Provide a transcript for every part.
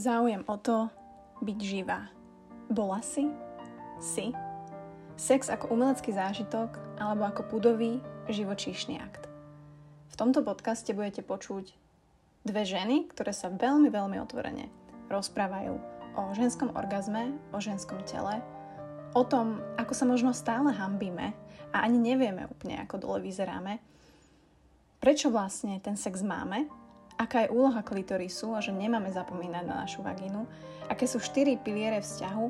Záujem o to byť živá. Bola si? Si? Sex ako umelecký zážitok alebo ako pudový živočíšny akt. V tomto podcaste budete počuť dve ženy, ktoré sa veľmi, veľmi otvorene rozprávajú o ženskom orgazme, o ženskom tele, o tom, ako sa možno stále hambíme a ani nevieme úplne, ako dole vyzeráme, prečo vlastne ten sex máme aká je úloha klitorisu a že nemáme zapomínať na našu vagínu, aké sú štyri piliere vzťahu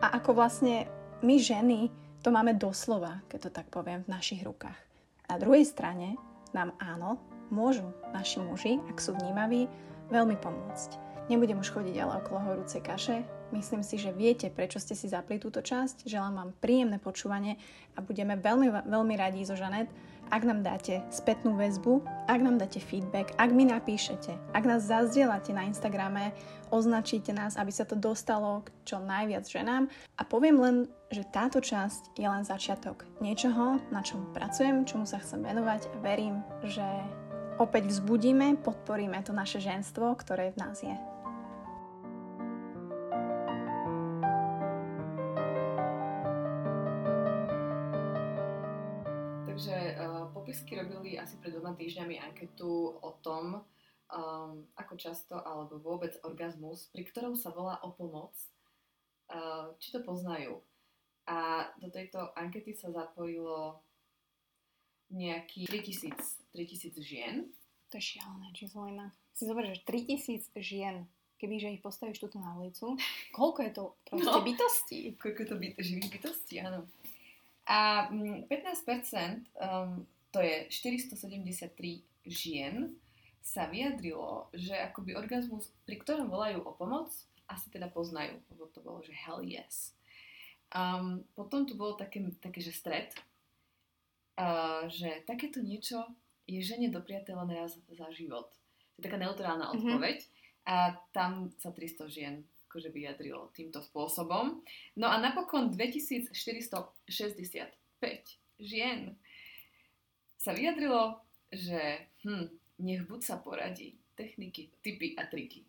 a ako vlastne my ženy to máme doslova, keď to tak poviem, v našich rukách. Na druhej strane nám áno, môžu naši muži, ak sú vnímaví, veľmi pomôcť. Nebudem už chodiť ale okolo horúcej kaše. Myslím si, že viete, prečo ste si zapli túto časť. Želám vám príjemné počúvanie a budeme veľmi, veľmi radi zo Žanet, ak nám dáte spätnú väzbu, ak nám dáte feedback, ak mi napíšete, ak nás zazdielate na Instagrame, označíte nás, aby sa to dostalo k čo najviac ženám. A poviem len, že táto časť je len začiatok niečoho, na čom pracujem, čomu sa chcem venovať a verím, že opäť vzbudíme, podporíme to naše ženstvo, ktoré v nás je. Pred dvoma týždňami anketu o tom, um, ako často alebo vôbec orgazmus, pri ktorom sa volá o pomoc, uh, či to poznajú. A do tejto ankety sa zapojilo nejakých 3000, 3000 žien. To je šialené číslo inak. Si zober, že 3000 žien, keby že ich postavíš tuto na ulicu, koľko je to proste no, bytostí? Koľko je to byt, živých bytostí, áno. A 15% mm, um, to je 473 žien, sa vyjadrilo, že akoby orgazmus, pri ktorom volajú o pomoc, asi teda poznajú, lebo to bolo, že hell yes. Um, potom tu bolo také, také že stred, uh, že takéto niečo je žene dopriaté len raz za život. To je taká neutrálna mm-hmm. odpoveď a tam sa 300 žien akože vyjadrilo týmto spôsobom. No a napokon 2465 žien sa vyjadrilo, že hm, nech buď sa poradí techniky, typy a triky.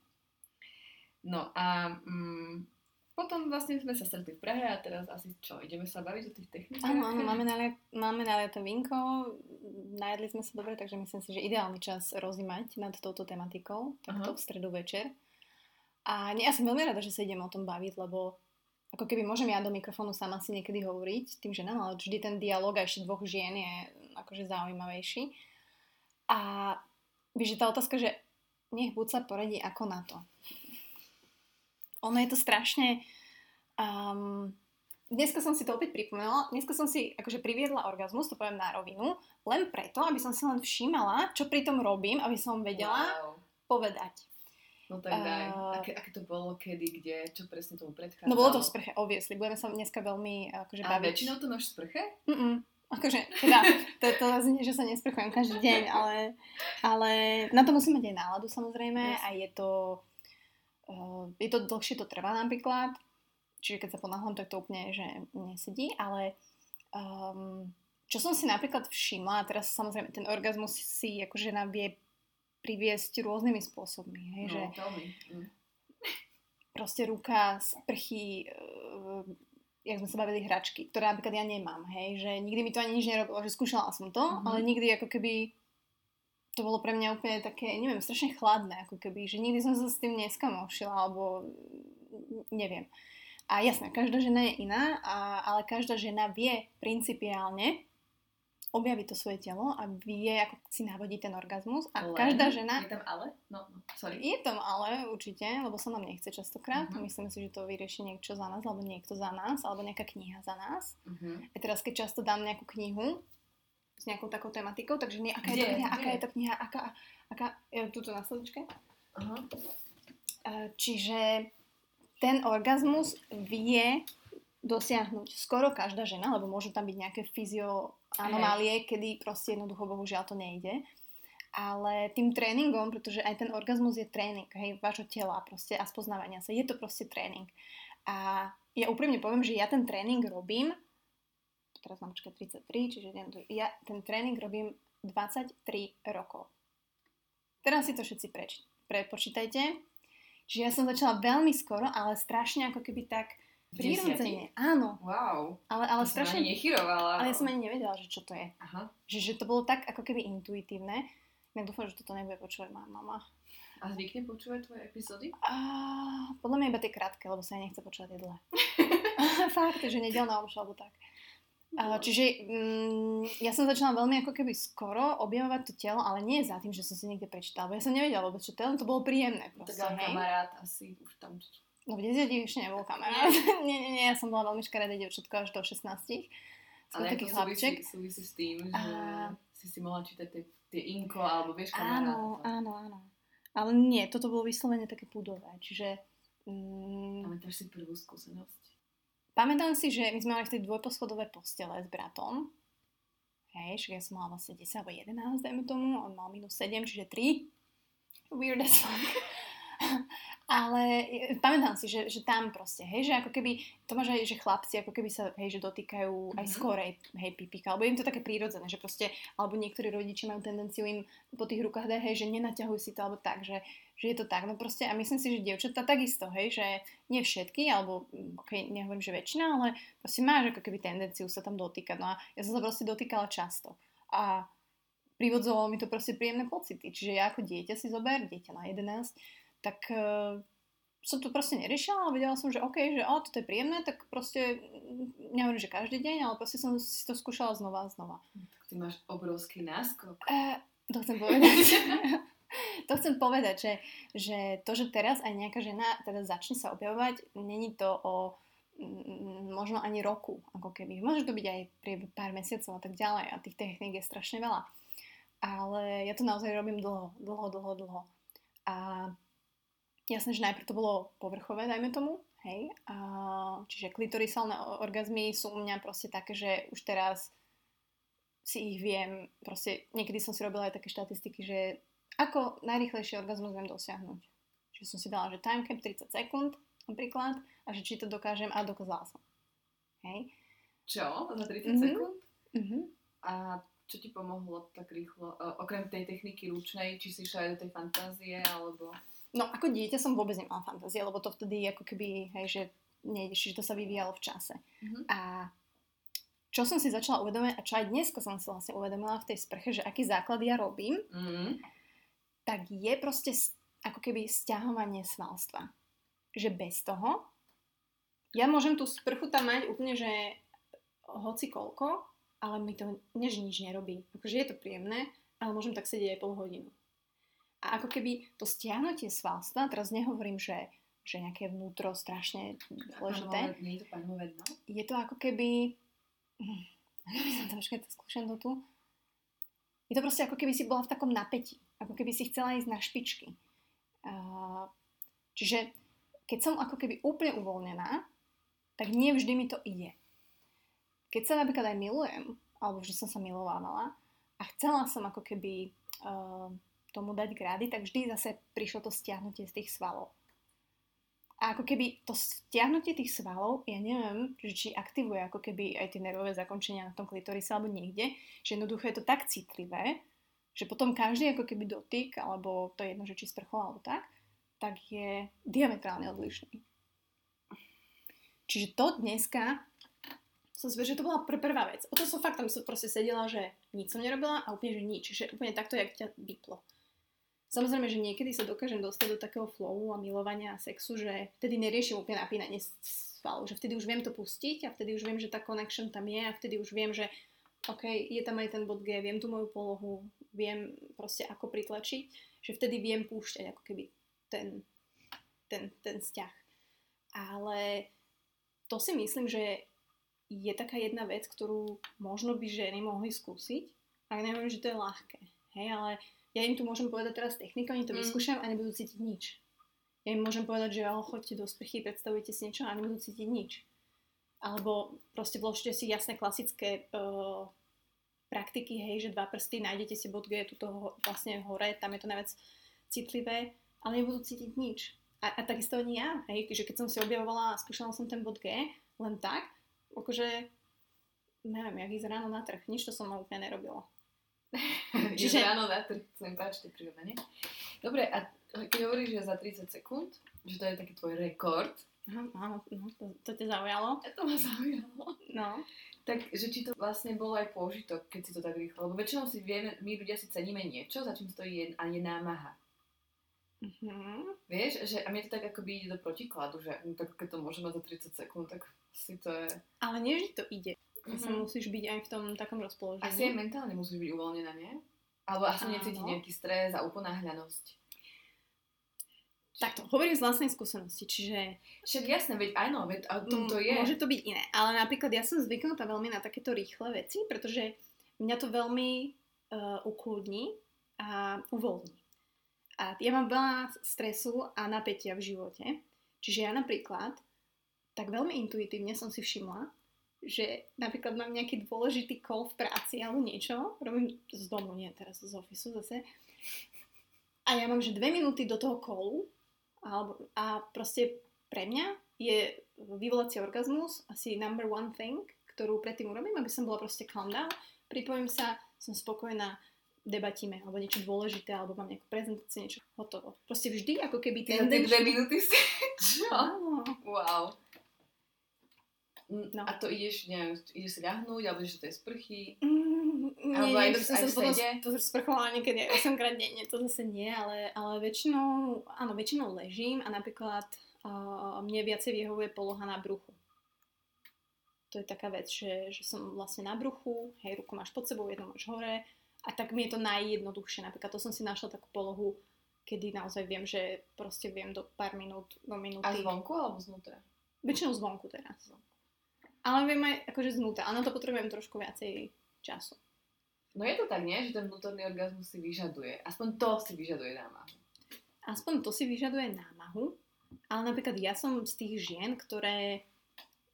No a mm, potom vlastne sme sa stretli v Prahe a teraz asi čo, ideme sa baviť o tých technikách? Áno, áno, máme, nalie, máme naliaté vinko, najedli sme sa dobre, takže myslím si, že ideálny čas rozímať nad touto tematikou, takto uh-huh. v stredu večer. A nie, ja som veľmi rada, že sa ideme o tom baviť, lebo ako keby môžem ja do mikrofónu sama si niekedy hovoriť tým ženám, ale vždy ten dialog a ešte dvoch žien je akože zaujímavejší. A víš, že tá otázka, že nech buď sa poradí ako na to. Ono je to strašne... Um, dneska som si to opäť pripomenula, dneska som si akože priviedla orgazmus, to poviem na rovinu, len preto, aby som si len všímala, čo pri tom robím, aby som vedela wow. povedať. No tak daj. Uh, aké, aké to bolo, kedy, kde, čo presne tomu predchádzalo? No bolo to v sprche, obviously. Budeme sa dneska veľmi akože, baviť. A väčšinou to máš v sprche? Mm-mm. Akože, teda, to, to znie, že sa nesprchujem každý deň, ale, ale na to musím mať aj náladu samozrejme yes. a je to, uh, je to dlhšie to trvá napríklad, čiže keď sa ponáhľam, tak to úplne, že nesedí, ale um, čo som si napríklad všimla, a teraz samozrejme ten orgazmus si akože nám vie priviesť rôznymi spôsobmi, hej, no, že mm. proste ruka, sprchy, uh, jak sme sa bavili, hračky, ktoré napríklad ja nemám, hej, že nikdy mi to ani nič nerobilo, že skúšala som to, mm-hmm. ale nikdy ako keby to bolo pre mňa úplne také, neviem, strašne chladné, ako keby, že nikdy som sa s tým neskamošila, alebo neviem. A jasné, každá žena je iná, a, ale každá žena vie principiálne, objaví to svoje telo a vie, ako si navodiť ten orgazmus. A Len, každá žena... Je tam ale? No, no, sorry. Je tam ale, určite, lebo sa nám nechce častokrát. Uh-huh. Myslím si, že to vyrieši niekto za nás, alebo niekto za nás, alebo nejaká kniha za nás. Uh-huh. A teraz, keď často dám nejakú knihu s nejakou takou tematikou, takže nie, aká je to kniha, aká je to kniha, aká, aká, je tuto na slovičke. Uh-huh. Čiže ten orgazmus vie dosiahnuť skoro každá žena, lebo môžu tam byť nejaké fyzio anomálie, hey. kedy proste jednoducho bohužiaľ to nejde. Ale tým tréningom, pretože aj ten orgazmus je tréning, hej, vášho tela proste a spoznávania sa, je to proste tréning. A ja úprimne poviem, že ja ten tréning robím, teraz mám počkať 33, čiže ja ten tréning robím 23 rokov. Teraz si to všetci preč, prepočítajte. Čiže ja som začala veľmi skoro, ale strašne ako keby tak prirodzene. Áno. Wow. Ale, ale to strašne... som ani nechyrovala. Ale ja som ani nevedela, že čo to je. Aha. Že, že to bolo tak ako keby intuitívne. Ja dúfam, že toto nebude počúvať moja mama. A zvykne počúvať tvoje epizódy? A, podľa mňa iba tie krátke, lebo sa ja nechce počúvať tie dlhé. Fakt, že nedelná omša, alebo tak. A, čiže mm, ja som začala veľmi ako keby skoro objavovať to telo, ale nie za tým, že som si niekde prečítala, bo ja som nevedela vôbec, čo len to bolo príjemné. Proste, Tak ale kamarát asi už tam... No v 10 ešte nebol kamarát. nie, nie, nie, ja som bola veľmi škaredé dievčatko až do 16. Skôr Ale taký chlapček. súvisí, s tým, že A- si si mohla čítať tie, tie inko, alebo vieš Áno, kamaráta. áno, áno. Ale nie, toto bolo vyslovene také pudové, čiže... Mm, Pamätáš si prvú skúsenosť? Pamätám si, že my sme mali vtedy dvojposchodové postele s bratom. Hej, však ja som mala vlastne 10 alebo 11, dajme tomu, on mal minus 7, čiže 3. Weird as fuck. Ale e, pamätám si, že, že tam proste, hej, že ako keby, to máš aj, že chlapci ako keby sa, hej, že dotýkajú aj Mhm. skorej, hej, pipika, alebo im to také prírodzené, že proste, alebo niektorí rodiči majú tendenciu im po tých rukách dať, hej, že nenaťahujú si to, alebo tak, že, že je to tak, no proste, a myslím si, že dievčatá takisto, hej, že nie všetky, alebo, mm, ok, nehovorím, že väčšina, ale proste máš ako keby tendenciu sa tam dotýkať, no a ja som sa proste dotýkala často. A privodzovalo mi to proste príjemné pocity. Čiže ja ako dieťa si zober, dieťa na 11, tak uh, som to proste neriešila, ale vedela som, že OK, že o, toto je príjemné, tak proste, mm, nehovorím, že každý deň, ale proste som si to skúšala znova a znova. Tak ty máš obrovský náskok. Uh, to chcem povedať. to chcem povedať, že, že to, že teraz aj nejaká žena teda začne sa objavovať, není to o mm, možno ani roku, ako keby. Môže to byť aj pri pár mesiacov a tak ďalej a tých techník je strašne veľa. Ale ja to naozaj robím dlho, dlho, dlho, dlho. A jasné, že najprv to bolo povrchové, dajme tomu, hej. A, čiže klitorisálne orgazmy sú u mňa proste také, že už teraz si ich viem, proste niekedy som si robila aj také štatistiky, že ako najrychlejší orgazmus viem dosiahnuť. Čiže som si dala, že time cap 30 sekúnd napríklad a že či to dokážem a dokázala som. Hej. Čo? Za 30 Mhm. sekúnd? Mhm. A čo ti pomohlo tak rýchlo? Uh, okrem tej techniky ručnej, či si išla aj do tej fantázie, alebo... No ako dieťa som vôbec nemala fantázie, lebo to vtedy ako keby, hej, že nejdeš, že to sa vyvíjalo v čase. Mhm. A čo som si začala uvedomať, a čo aj dneska som si vlastne uvedomila v tej sprche, že aký základ ja robím, Mm. tak je proste ako keby stiahovanie svalstva. Že bez toho, ja môžem tú sprchu tam mať úplne, že hoci koľko, ale mi to než nič nerobí. Akože je to príjemné, ale môžem tak sedieť aj pol hodinu. A ako keby to stiahnutie svalstva, teraz nehovorím, že, že nejaké vnútro strašne dôležité, Nie je to ako keby... Aby som to skúšam to tu. Je to proste ako keby si bola v takom napätí. Ako keby si chcela ísť na špičky. Čiže keď som ako keby úplne uvoľnená, tak nie vždy mi to ide. Keď sa napríklad aj milujem, alebo vždy som sa milovávala a chcela som ako keby uh, tomu dať grády, tak vždy zase prišlo to stiahnutie z tých svalov. A ako keby to stiahnutie tých svalov, ja neviem, či aktivuje ako keby aj tie nervové zakončenia na tom klitorise alebo niekde, že jednoducho je to tak citlivé, že potom každý ako keby dotyk, alebo to je jedno, že či sprchol alebo tak, tak je diametrálne odlišný. Čiže to dneska som zver, že to bola pr- prvá vec. O to som fakt tam som proste sedela, že nič som nerobila a úplne, že nič. Že úplne takto, jak ťa vyplo. Samozrejme, že niekedy sa dokážem dostať do takého flowu a milovania a sexu, že vtedy neriešim úplne napínanie svalu, že vtedy už viem to pustiť a vtedy už viem, že tá connection tam je a vtedy už viem, že OK, je tam aj ten bod G, viem tú moju polohu, viem proste ako pritlačiť, že vtedy viem púšťať ako keby ten, ten, ten vzťah. Ale to si myslím, že je taká jedna vec, ktorú možno by ženy mohli skúsiť, ak neviem, že to je ľahké. Hej, ale ja im tu môžem povedať teraz techniku, oni to Mm. vyskúšajú a nebudú cítiť nič. Ja im môžem povedať, že oh, choďte do sprchy, predstavujte si niečo a nebudú cítiť nič. Alebo proste vložte si jasné klasické uh, praktiky, hej, že dva prsty, nájdete si bod G tuto ho, vlastne hore, tam je to najviac citlivé, ale nebudú cítiť nič. A, a takisto ani ja, hej, že keď som si objavovala a skúšala som ten bod G, len tak, akože, neviem, jak ísť ráno na trh, nič to som úplne nerobila. Čiže ráno na trh, sa mi páči to prirovnanie. Dobre, a keď hovoríš, že za 30 sekúnd, že to je taký tvoj rekord. Áno, no, to, to ťa zaujalo. A to ma zaujalo. No. Tak, že či to vlastne bolo aj použitok, keď si to tak rýchlo, lebo väčšinou si vieme, my ľudia si ceníme niečo, za čím stojí a je námaha. Mhm. Vieš, že a mne to tak akoby ide do protikladu, že no, tak keď to môže mať za 30 sekúnd, tak si to je... Ale nie, že to ide. Mm-hmm. Sa Mhm. musíš byť aj v tom takom rozpoložení. Asi aj mentálne musíš byť uvoľnená, nie? Alebo asi necítiť nejaký stres a uponáhľanosť. Takto, hovorím z vlastnej skúsenosti, čiže Však jasné, veď áno, veď a to, to je. môže to byť iné. Ale napríklad ja som zvyknutá veľmi na takéto rýchle veci, pretože mňa to veľmi uh, ukludní a uvoľní. A ja mám veľa stresu a napätia v živote. Čiže ja napríklad tak veľmi intuitívne som si všimla, že napríklad mám nejaký dôležitý call v práci alebo niečo, robím z domu, nie teraz z ofisu zase, a ja mám, že dve minúty do toho callu alebo, a proste pre mňa je vyvolací orgazmus asi number one thing, ktorú predtým urobím, aby som bola proste calm down, pripojím sa, som spokojná, debatíme, alebo niečo dôležité, alebo mám nejakú prezentáciu, niečo hotovo. Proste vždy ako keby Ty tie dve minúty si... Čo? Áno. Wow. No. A to ideš, neviem, ideš si ľahnúť, alebo ideš do tej sprchy. Mm, nie, Alebo nie, aj to som aj v potom to sprchovala niekedy aj 8 krát denne, to zase nie, ale, ale väčšinou, áno, väčšinou ležím a napríklad uh, mne viacej vyhovuje poloha na bruchu. To je taká vec, že, že som vlastne na bruchu, hej, ruku máš pod sebou, jednu máš hore a tak mi je to najjednoduchšie. Napríklad to som si našla takú polohu, kedy naozaj viem, že proste viem do pár minút, do minúty. A zvonku alebo znútra? Väčšinou zvonku teraz. Ale viem aj akože znútra, ale na to potrebujem trošku viacej času. No je to tak, nie? Že ten vnútorný orgazmus si vyžaduje. Aspoň to si vyžaduje námahu. Aspoň to si vyžaduje námahu, ale napríklad ja som z tých žien, ktoré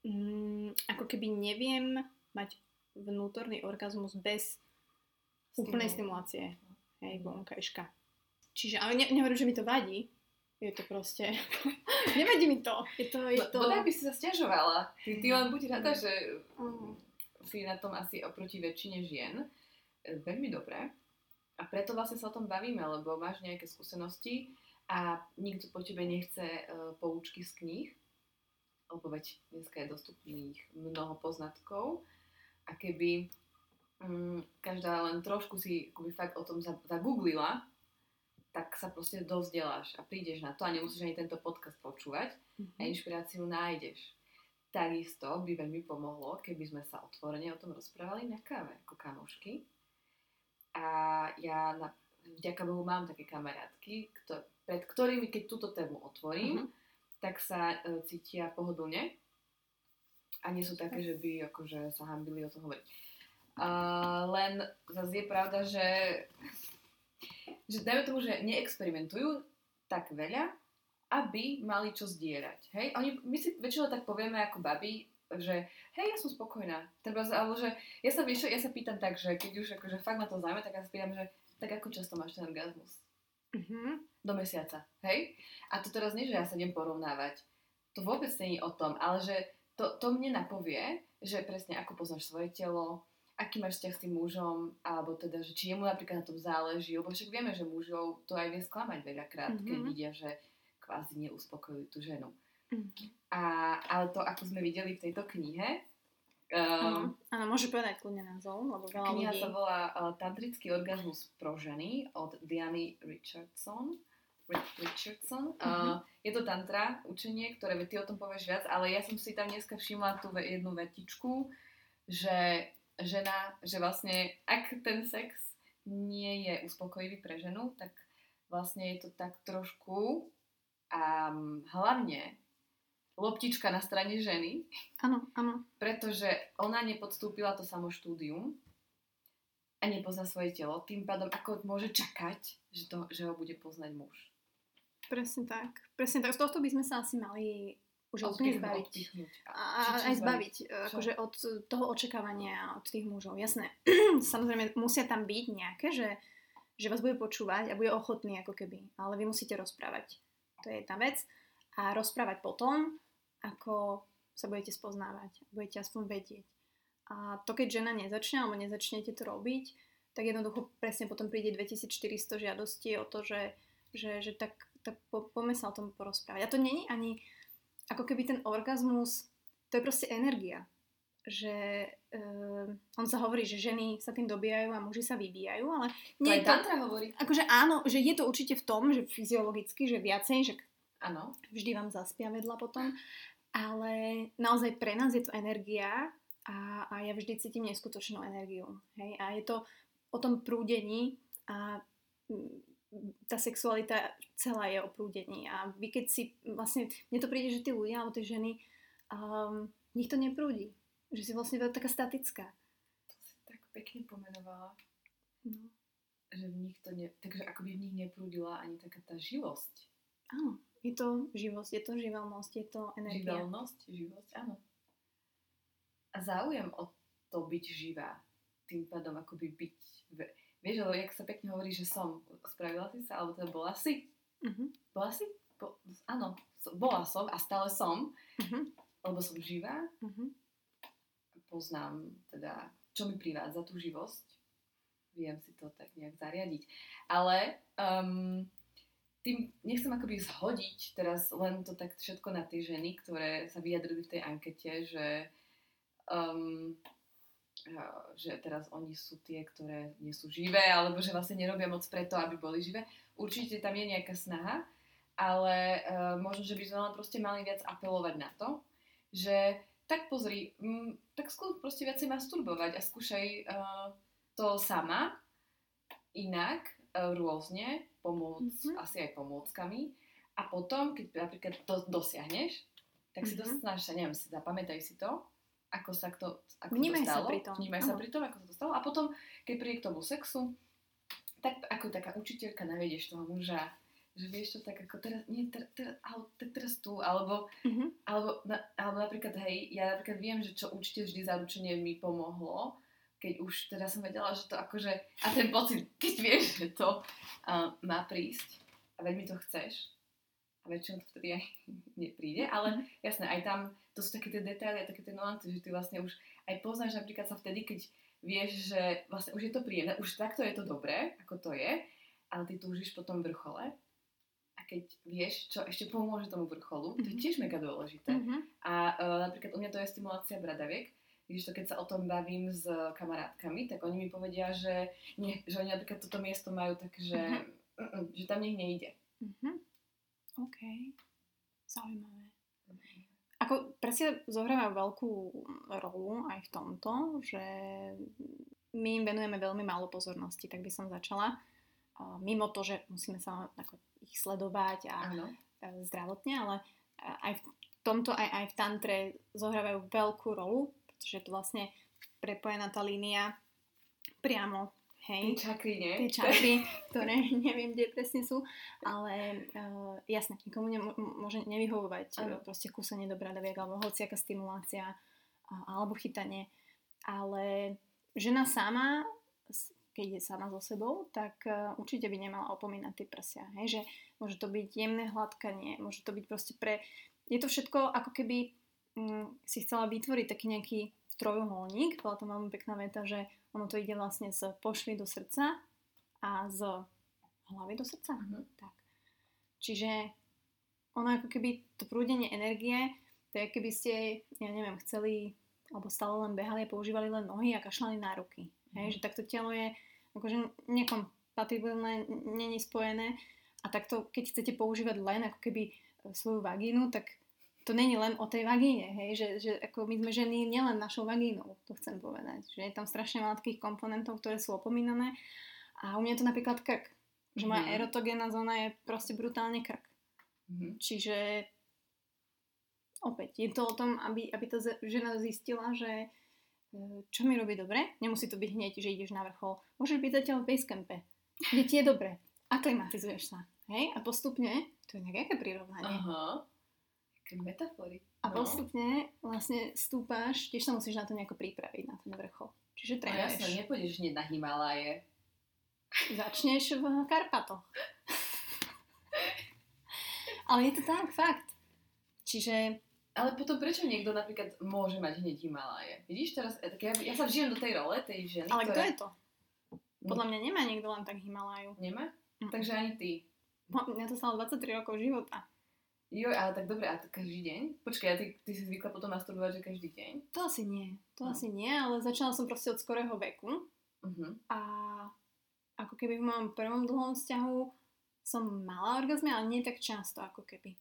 mm, ako keby neviem mať vnútorný orgazmus bez úplnej stimulácie. Hej, vonkajška. Čiže, ale ne, nehovorím, že mi to vadí. Je to proste... nevadí mi to. Je to... Je to... No, bodaj by si sa stiažovala. Ty, ty len buď rada, že Mm. si na tom asi oproti väčšine žien e, veľmi dobré. A preto vlastne sa o tom bavíme, lebo máš nejaké skúsenosti a nikto po tebe nechce uh, poučky z kníh, lebo veď dneska je dostupných mnoho poznatkov a keby um, každá len trošku si fakt o tom za- zagooglila, tak sa proste dozdeláš a prídeš na to a nemusíš ani tento podcast počúvať a Mhm. inšpiráciu nájdeš. Takisto by veľmi pomohlo, keby sme sa otvorene o tom rozprávali na káve, ako kamošky. A ja na, vďaka Bohu mám také kamarátky, kto, pred ktorými, keď túto tému otvorím, Mhm. tak sa e, cítia pohodlne a nie sú také, že by akože sa hambili o tom hovoriť. A len zase je pravda, že, že dajme tomu, že neexperimentujú tak veľa, aby mali čo zdieľať. Hej? Oni, my si väčšinou tak povieme ako baby, že hej, ja som spokojná. Treba, alebo že ja sa, vieš, ja sa pýtam tak, že keď už akože fakt ma to zaujíma, tak ja sa pýtam, že tak ako často máš ten orgazmus? Mhm. Do mesiaca, hej? A to teraz nie, že ja sa idem porovnávať. To vôbec nie je o tom, ale že to, to mne napovie, že presne ako poznáš svoje telo, aký máš vzťah s tým mužom, alebo teda, že či jemu napríklad na tom záleží, lebo však vieme, že mužov to aj vie sklamať veľakrát, keď Mhm. vidia, že kvázi neuspokojujú tú ženu. Mhm. A, ale to, ako sme videli v tejto knihe, um, áno, môže povedať kľudne názov, lebo veľa kniha ľudí... sa volá uh, Tantrický orgazmus pro ženy od Diany Richardson. Ri- Richardson. Uh, je to tantra učenie, ktoré ty o tom povieš viac, ale ja som si tam dneska všimla tú jednu vetičku, že žena, že vlastne ak ten sex nie je uspokojivý pre ženu, tak vlastne je to tak trošku a hlavne loptička na strane ženy, Áno, áno. pretože ona nepodstúpila to samo štúdium a nepozná svoje telo, tým pádom ako môže čakať, že, to, že ho bude poznať muž. Presne tak. Presne tak. Z tohto by sme sa asi mali už úplne zbaviť. A či aj zbaviť, e, Čo? akože od toho očakávania od tých mužov. Jasné. Samozrejme, musia tam byť nejaké, že, že vás bude počúvať a bude ochotný ako keby. Ale vy musíte rozprávať. To je tá vec. A rozprávať potom, ako sa budete spoznávať. Budete aspoň vedieť. A to, keď žena nezačne, alebo nezačnete to robiť, tak jednoducho presne potom príde 2400 žiadostí o to, že, že, že tak tak po, poďme sa o tom porozprávať. A to není ani ako keby ten orgazmus, to je proste energia. Že uh, on sa hovorí, že ženy sa tým dobíjajú a muži sa vybíjajú, ale nie to aj tantra hovorí. Akože áno, že je to určite v tom, že fyziologicky, že viacej, že Áno. Vždy vám zaspia vedľa potom. Ale naozaj pre nás je to energia a, a ja vždy cítim neskutočnú energiu. Hej? A je to o tom prúdení a tá sexualita celá je o prúdení. A vy keď si, vlastne, mne to príde, že tí ľudia alebo tie ženy, um, nich to neprúdi. Že si vlastne taká statická. To si tak pekne pomenovala. No. Že v nich to ne, takže akoby v nich neprúdila ani taká tá živosť. Áno. Je to živosť, je to živelnosť, je to energia. Živelnosť, živosť, áno. A záujem o to byť živá, tým pádom akoby byť... Vieš, lebo jak sa pekne hovorí, že som, spravila si sa, alebo teda bola si? Uh-huh. Bola si? Bo, áno, bola som a stále som, uh-huh. lebo som živá. Uh-huh. Poznám teda, čo mi privádza tú živosť. Viem si to tak nejak zariadiť. Ale um, tým nechcem akoby zhodiť teraz len to tak všetko na tie ženy, ktoré sa vyjadrili v tej ankete, že, um, že teraz oni sú tie, ktoré nie sú živé, alebo že vlastne nerobia moc preto, aby boli živé. Určite tam je nejaká snaha, ale uh, možno, že by sme len proste mali viac apelovať na to, že tak pozri, m, tak skús proste viacej masturbovať a skúšaj uh, to sama, inak, uh, rôzne, pomôcť mm-hmm. asi aj pomôckami. A potom, keď napríklad to dosiahneš, tak si mm-hmm. to snažíš sa, neviem, si zapamätaj si to, ako sa to, ako Vnímaj to stalo. sa pri tom. Vnímaj sa pri tom, ako sa to stalo. A potom, keď príde k tomu sexu, tak ako taká učiteľka navedieš toho muža, že vieš to tak ako teraz, nie, teraz, teraz, ale, teraz tu, alebo, mm-hmm. alebo, na, alebo napríklad, hej, ja napríklad viem, že čo určite vždy zaručenie mi pomohlo, keď už teda som vedela, že to akože, a ten pocit, keď vieš, že to uh, má prísť a veľmi to chceš, a väčšinou to vtedy aj nepríde, ale mhm. jasné, aj tam, to sú také tie detaily a také tie nuance, že ty vlastne už aj poznáš napríklad sa vtedy, keď vieš, že vlastne už je to príjemné, už takto je to dobré, ako to je, ale ty túžiš po tom vrchole a keď vieš, čo ešte pomôže tomu vrcholu, mm-hmm. to je mhm. tiež mega dôležité. Mm-hmm. A uh, napríklad u mňa to je stimulácia bradaviek, Vidíš to, keď sa o tom bavím s kamarátkami, tak oni mi povedia, že, nie, že oni napríklad toto miesto majú tak, že, uh-huh. že tam nech nejde. Uh-huh. OK. Zaujímavé. Ako presne zohrávajú veľkú rolu aj v tomto, že my im venujeme veľmi málo pozornosti, tak by som začala. Mimo to, že musíme sa ako ich sledovať a ano. zdravotne, ale aj v tomto, aj, aj v tantre zohrávajú veľkú rolu, pretože je to vlastne prepojená tá línia priamo hej. Tie čakry, nie? Tie čakry, ktoré neviem, kde presne sú, ale uh, jasne, nikomu ne, môže nevyhovovať uh, proste kúsenie do bradaviek alebo hociaká stimulácia uh, alebo chytanie, ale žena sama, keď je sama so sebou, tak uh, určite by nemala opomínať tie prsia, hej, že môže to byť jemné hladkanie, môže to byť proste pre... Je to všetko ako keby mm, si chcela vytvoriť taký nejaký trojuholník, bola to veľmi pekná veta, že ono to ide vlastne z pošvy do srdca a z hlavy do srdca. Uh-huh. Tak. Čiže ono ako keby to prúdenie energie, to je keby ste, ja neviem, chceli alebo stále len behali a používali len nohy a kašľali na ruky. Uh-huh. Hej, že takto telo je akože nekompatibilné, není spojené a takto, keď chcete používať len ako keby svoju vagínu, tak to není len o tej vagíne, hej, že, že ako my sme ženy nielen našou vagínou, to chcem povedať, že je tam strašne veľa takých komponentov, ktoré sú opomínané. A u mňa je to napríklad krk, že moja mm. erotogénna zóna je proste brutálne krk. Mm. Čiže opäť, je to o tom, aby, aby tá žena zistila, že e, čo mi robí dobre, nemusí to byť hneď, že ideš na vrchol, môžeš byť zatiaľ v basecampe, kde ti je dobre, aklimatizuješ sa, hej, a postupne, to je nejaké prirovnanie, Aha metafory. A no. postupne vlastne stúpaš, tiež sa musíš na to nejako pripraviť, na ten vrchol. Čiže no trénuješ. jasne, nepôjdeš hneď na Himaláje. Začneš v Karpatoch. Ale je to tak, fakt. Čiže... Ale potom prečo niekto napríklad môže mať hneď Himaláje? Vidíš teraz, e, tak ja, ja sa vžijem do tej role, tej ženy, Ale ktoré... kto je to? Podľa mňa nemá niekto len tak Himaláju. Nemá? Mm. Takže ani ty No, mňa to stalo 23 rokov života. Jo, ale tak dobre, a to každý deň? Počkaj, a ty, ty si zvykla potom masturbovať, že každý deň? To asi nie. To No. asi nie, ale začala som proste od skorého veku. Uh-huh. A ako keby v mojom prvom dlhom vzťahu som mala orgazmy, ale nie tak často ako keby.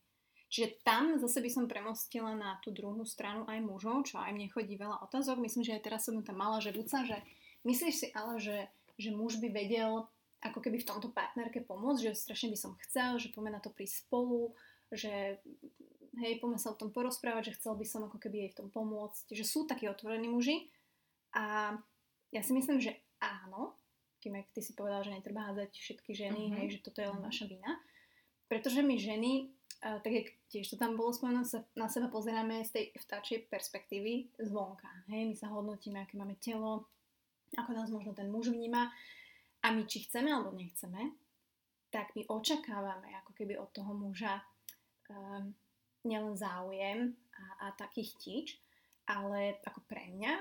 Čiže tam zase by som premostila na tú druhú stranu aj mužov, čo aj mne chodí veľa otázok. Myslím, že aj teraz som tam mala, že Luca, že myslíš si ale, že, že muž by vedel ako keby v tomto partnerke pomôcť, že strašne by som chcel, že poďme na to prísť spolu, že hej, poďme sa o tom porozprávať, že chcel by som ako keby jej v tom pomôcť, že sú takí otvorení muži. A ja si myslím, že áno, kým ak ty si povedal, že netreba hádzať všetky ženy, Mhm. hej, že toto je len vaša vina, pretože my ženy, tak jak tiež to tam bolo spomenuté, sa na seba pozeráme z tej vtáčej perspektívy zvonka, hej, my sa hodnotíme, aké máme telo, ako nás možno ten muž vníma. A my či chceme alebo nechceme, tak my očakávame ako keby od toho muža um, nielen záujem a, a taký chtič, ale ako pre mňa,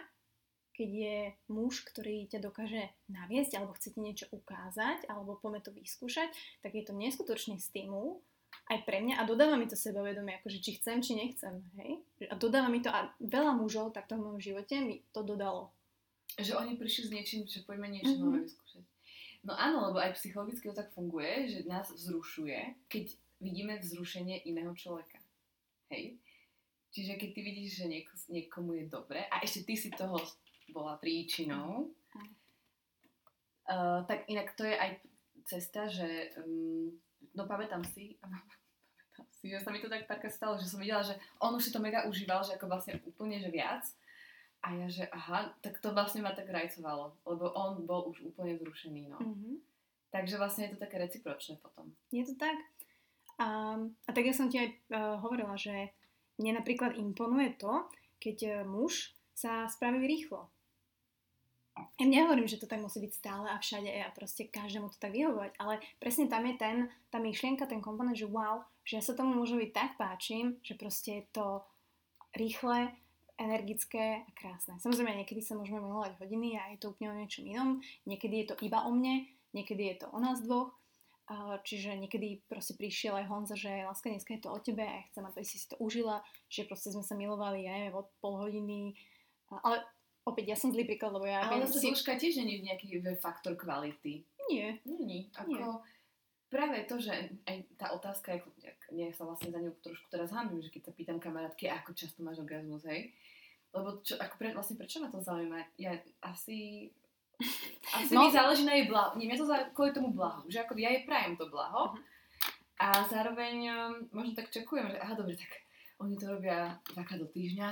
keď je muž, ktorý ťa dokáže naviesť alebo chce ti niečo ukázať alebo poďme to vyskúšať, tak je to neskutočný stimul aj pre mňa a dodáva mi to sebavedomie, akože či chcem, či nechcem, hej? A dodáva mi to a veľa mužov takto v mojom živote mi to dodalo. Že oni prišli s niečím, že poďme niečo Mhm. nové vyskúšať. No áno, lebo aj psychologicky to tak funguje, že nás vzrušuje, keď vidíme vzrušenie iného človeka. Hej? Čiže keď ty vidíš, že nieko, niekomu je dobre a ešte ty si toho bola príčinou, uh, tak inak to je aj cesta, že um, no pamätám si, pamätám si, že sa mi to tak párkrát stalo, že som videla, že on už si to mega užíval, že ako vlastne úplne, že viac. A ja, že aha, tak to vlastne ma tak rajcovalo, lebo on bol už úplne zrušený, no. Mm-hmm. Takže vlastne je to také recipročné potom. Je to tak. A, a tak ja som ti aj uh, hovorila, že mne napríklad imponuje to, keď uh, muž sa spraví rýchlo. Ja nehovorím, že to tak musí byť stále a všade a proste každému to tak vyhovovať, ale presne tam je ten, tá myšlienka, ten komponent, že wow, že ja sa tomu mužovi tak páčim, že proste je to rýchle, energické a krásne. Samozrejme, niekedy sa môžeme milovať hodiny a je to úplne o niečom inom, niekedy je to iba o mne, niekedy je to o nás dvoch, čiže niekedy proste prišiel aj Honza, že láska, dneska je to o tebe a ja chcem, aby si si to užila, že proste sme sa milovali, ja neviem, od pol hodiny. Uh, ale opäť, ja som zlý príklad, lebo ja Ale zase si... dĺžka tiež nie je nejaký faktor kvality. Nie. Není. Ako, práve to, že aj tá otázka, ako, nie sa vlastne za ňu trošku teraz hamím, že keď sa pýtam kamarátky, ako často máš orgazmus, hej? Lebo čo, ako pre, vlastne prečo ma to zaujíma? Ja asi... Asi No. mi záleží na jej blahu. Nie, mňa to kvôli tomu blahu. Že ako ja jej prajem to blaho. Mhm. A zároveň um, možno tak čakujem, že aha, dobre, tak oni to robia dvakrát do týždňa,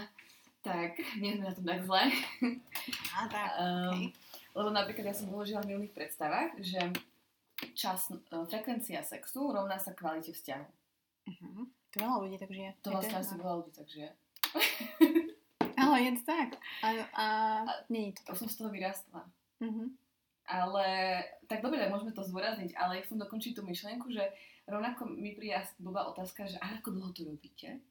tak nie sme na tom tak zle. Á, tak, Um. Lebo napríklad ja som uložila v milných predstavách, že čas, e, frekvencia sexu rovná sa kvalite vzťahu. Uh-huh. To veľa ľudí tak žije. To vlastne asi veľa ľudí tak žije. Ale je to tak. A, a nie je to To tak. som z toho vyrastla. Uh-huh. Ale, tak dobre, tak môžeme to zdôrazniť, ale chcem dokončiť tú myšlienku, že rovnako mi príde blbá otázka, že ako dlho to robíte?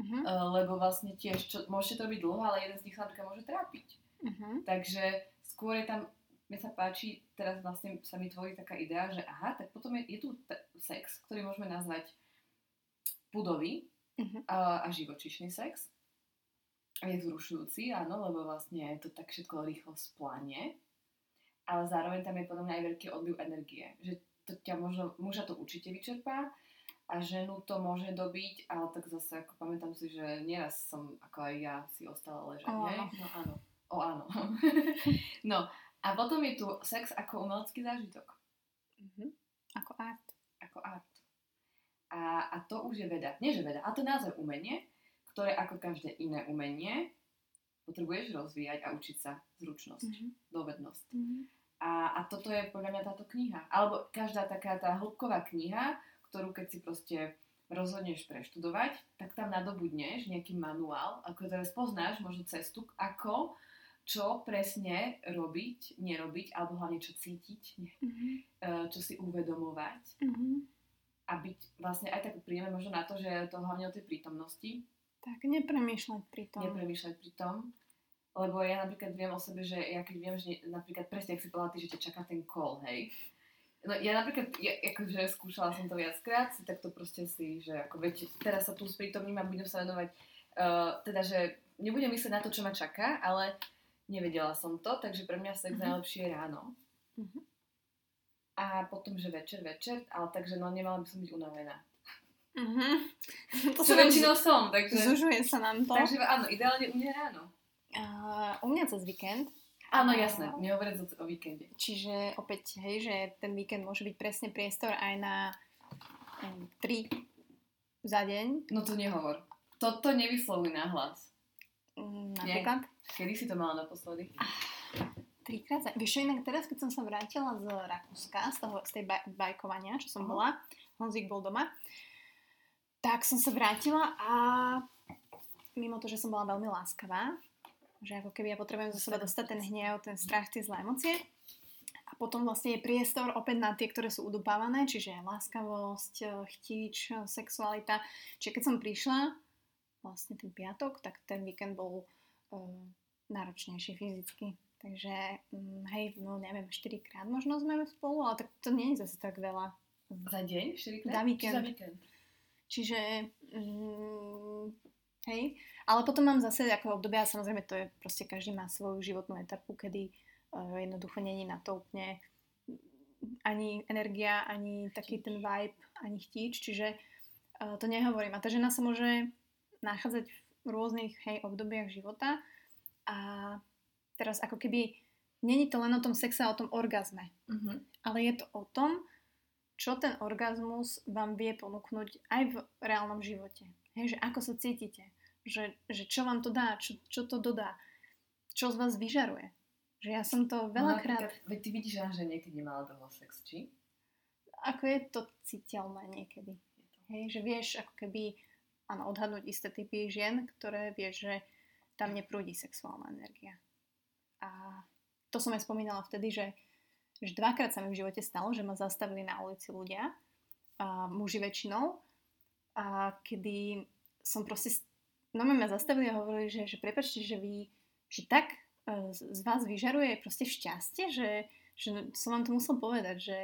Uh-huh. Uh, lebo vlastne tiež, čo, môžete to robiť dlho, ale jeden z nich sa napríklad môže trápiť. Uh-huh. Takže skôr je tam, mne sa páči, teraz vlastne sa mi tvorí taká idea, že aha, tak potom je, je tu t- sex, ktorý môžeme nazvať budový Mhm. a, a živočišný sex. Je vzrušujúci, áno, lebo vlastne to tak všetko rýchlo spláne. Ale zároveň tam je podľa mňa aj veľký odliv energie. Že to ťa možno, muža to určite vyčerpá a ženu to môže dobiť, ale tak zase ako pamätám si, že nieraz som ako aj ja si ostala ležať, O, áno. No áno. O áno. no a potom je tu sex ako umelecký zážitok. Uh-huh. Ako art. Ako art. A, a to už je veda. Nie, že veda, a to je naozaj umenie, ktoré ako každé iné umenie potrebuješ rozvíjať a učiť sa zručnosť, Uh-huh. dovednosť. Uh-huh. A, a toto je podľa mňa táto kniha. Alebo každá taká tá hĺbková kniha, ktorú keď si proste rozhodneš preštudovať, tak tam nadobudneš nejaký manuál, ako teraz poznáš možno cestu, ako, čo presne robiť, nerobiť, alebo hlavne čo cítiť, eh, čo si uvedomovať Uh-huh. a byť vlastne aj tak príjeme možno na to, že to hlavne o tej prítomnosti, Tak nepremýšľať pri tom. nepremýšľať pri tom. Lebo ja napríklad viem o sebe, že ja keď viem, že napríklad presne, ak si povedala ty, že ťa čaká ten call, hej, No ja napríklad, ja, akože skúšala som to viackrát, si takto proste si, že ako veď, teraz sa tu sprítomním a budem sa venovať, uh, teda, že nebudem myslieť na to, čo ma čaká, ale nevedela som to, takže pre mňa sex mm-hmm. najlepšie je ráno. Mm-hmm. A potom, že večer, večer, ale takže no nemala by som byť unavená. Mm-hmm. To čo väčšinou som, takže... Zužuje sa nám to. Takže áno, ideálne u mňa ráno. Uh, u mňa cez víkend. Áno, jasné, nehovoriac o, víkende. Čiže opäť, hej, že ten víkend môže byť presne priestor aj na um, 3 za deň. No to nehovor. Toto nevyslovuj na hlas. Mm, napríklad? Nie. Kedy si to mala naposledy? Trikrát za... Vieš, inak teraz, keď som sa vrátila z Rakúska, z, toho, z tej baj- bajkovania, čo som uh-huh. bola, Honzik bol doma, tak som sa vrátila a mimo to, že som bola veľmi láskavá, že ako keby ja potrebujem zo seba dostať ten hnev, ten strach, tie zlé emócie. A potom vlastne je priestor opäť na tie, ktoré sú udupávané, čiže láskavosť, eh, chtíč, sexualita. Čiže keď som prišla, vlastne ten piatok, tak ten víkend bol uh, náročnejší fyzicky. Takže, um, hej, no neviem, 4 krát možno sme spolu, ale tak to nie je zase tak veľa. Za deň? 4 krát? Za víkend. Či za víkend? Čiže, um, hej, ale potom mám zase ako obdobia, samozrejme to je proste každý má svoju životnú etapu, kedy uh, jednoducho není na to úplne ani energia, ani taký ten vibe, ani chtíč, čiže uh, to nehovorím. A tá žena sa môže nachádzať v rôznych hej, obdobiach života a teraz ako keby není to len o tom sexe a o tom orgazme, uh-huh. ale je to o tom, čo ten orgazmus vám vie ponúknuť aj v reálnom živote. Hej, že ako sa cítite, že, že čo vám to dá, čo, čo to dodá, čo z vás vyžaruje. Že ja som to no, veľakrát... No, veď ty vidíš, že niekedy nemala toho sex, či? Ako je to citeľné niekedy. Hej, že vieš ako keby áno, odhadnúť isté typy žien, ktoré vieš, že tam neprúdi sexuálna energia. A to som aj spomínala vtedy, že, že dvakrát sa mi v živote stalo, že ma zastavili na ulici ľudia, a muži väčšinou, a kedy som proste no ma zastavili a hovorili, že, že prepačte, že vy, že tak e, z vás vyžaruje proste šťastie, že, že som vám to musel povedať, že,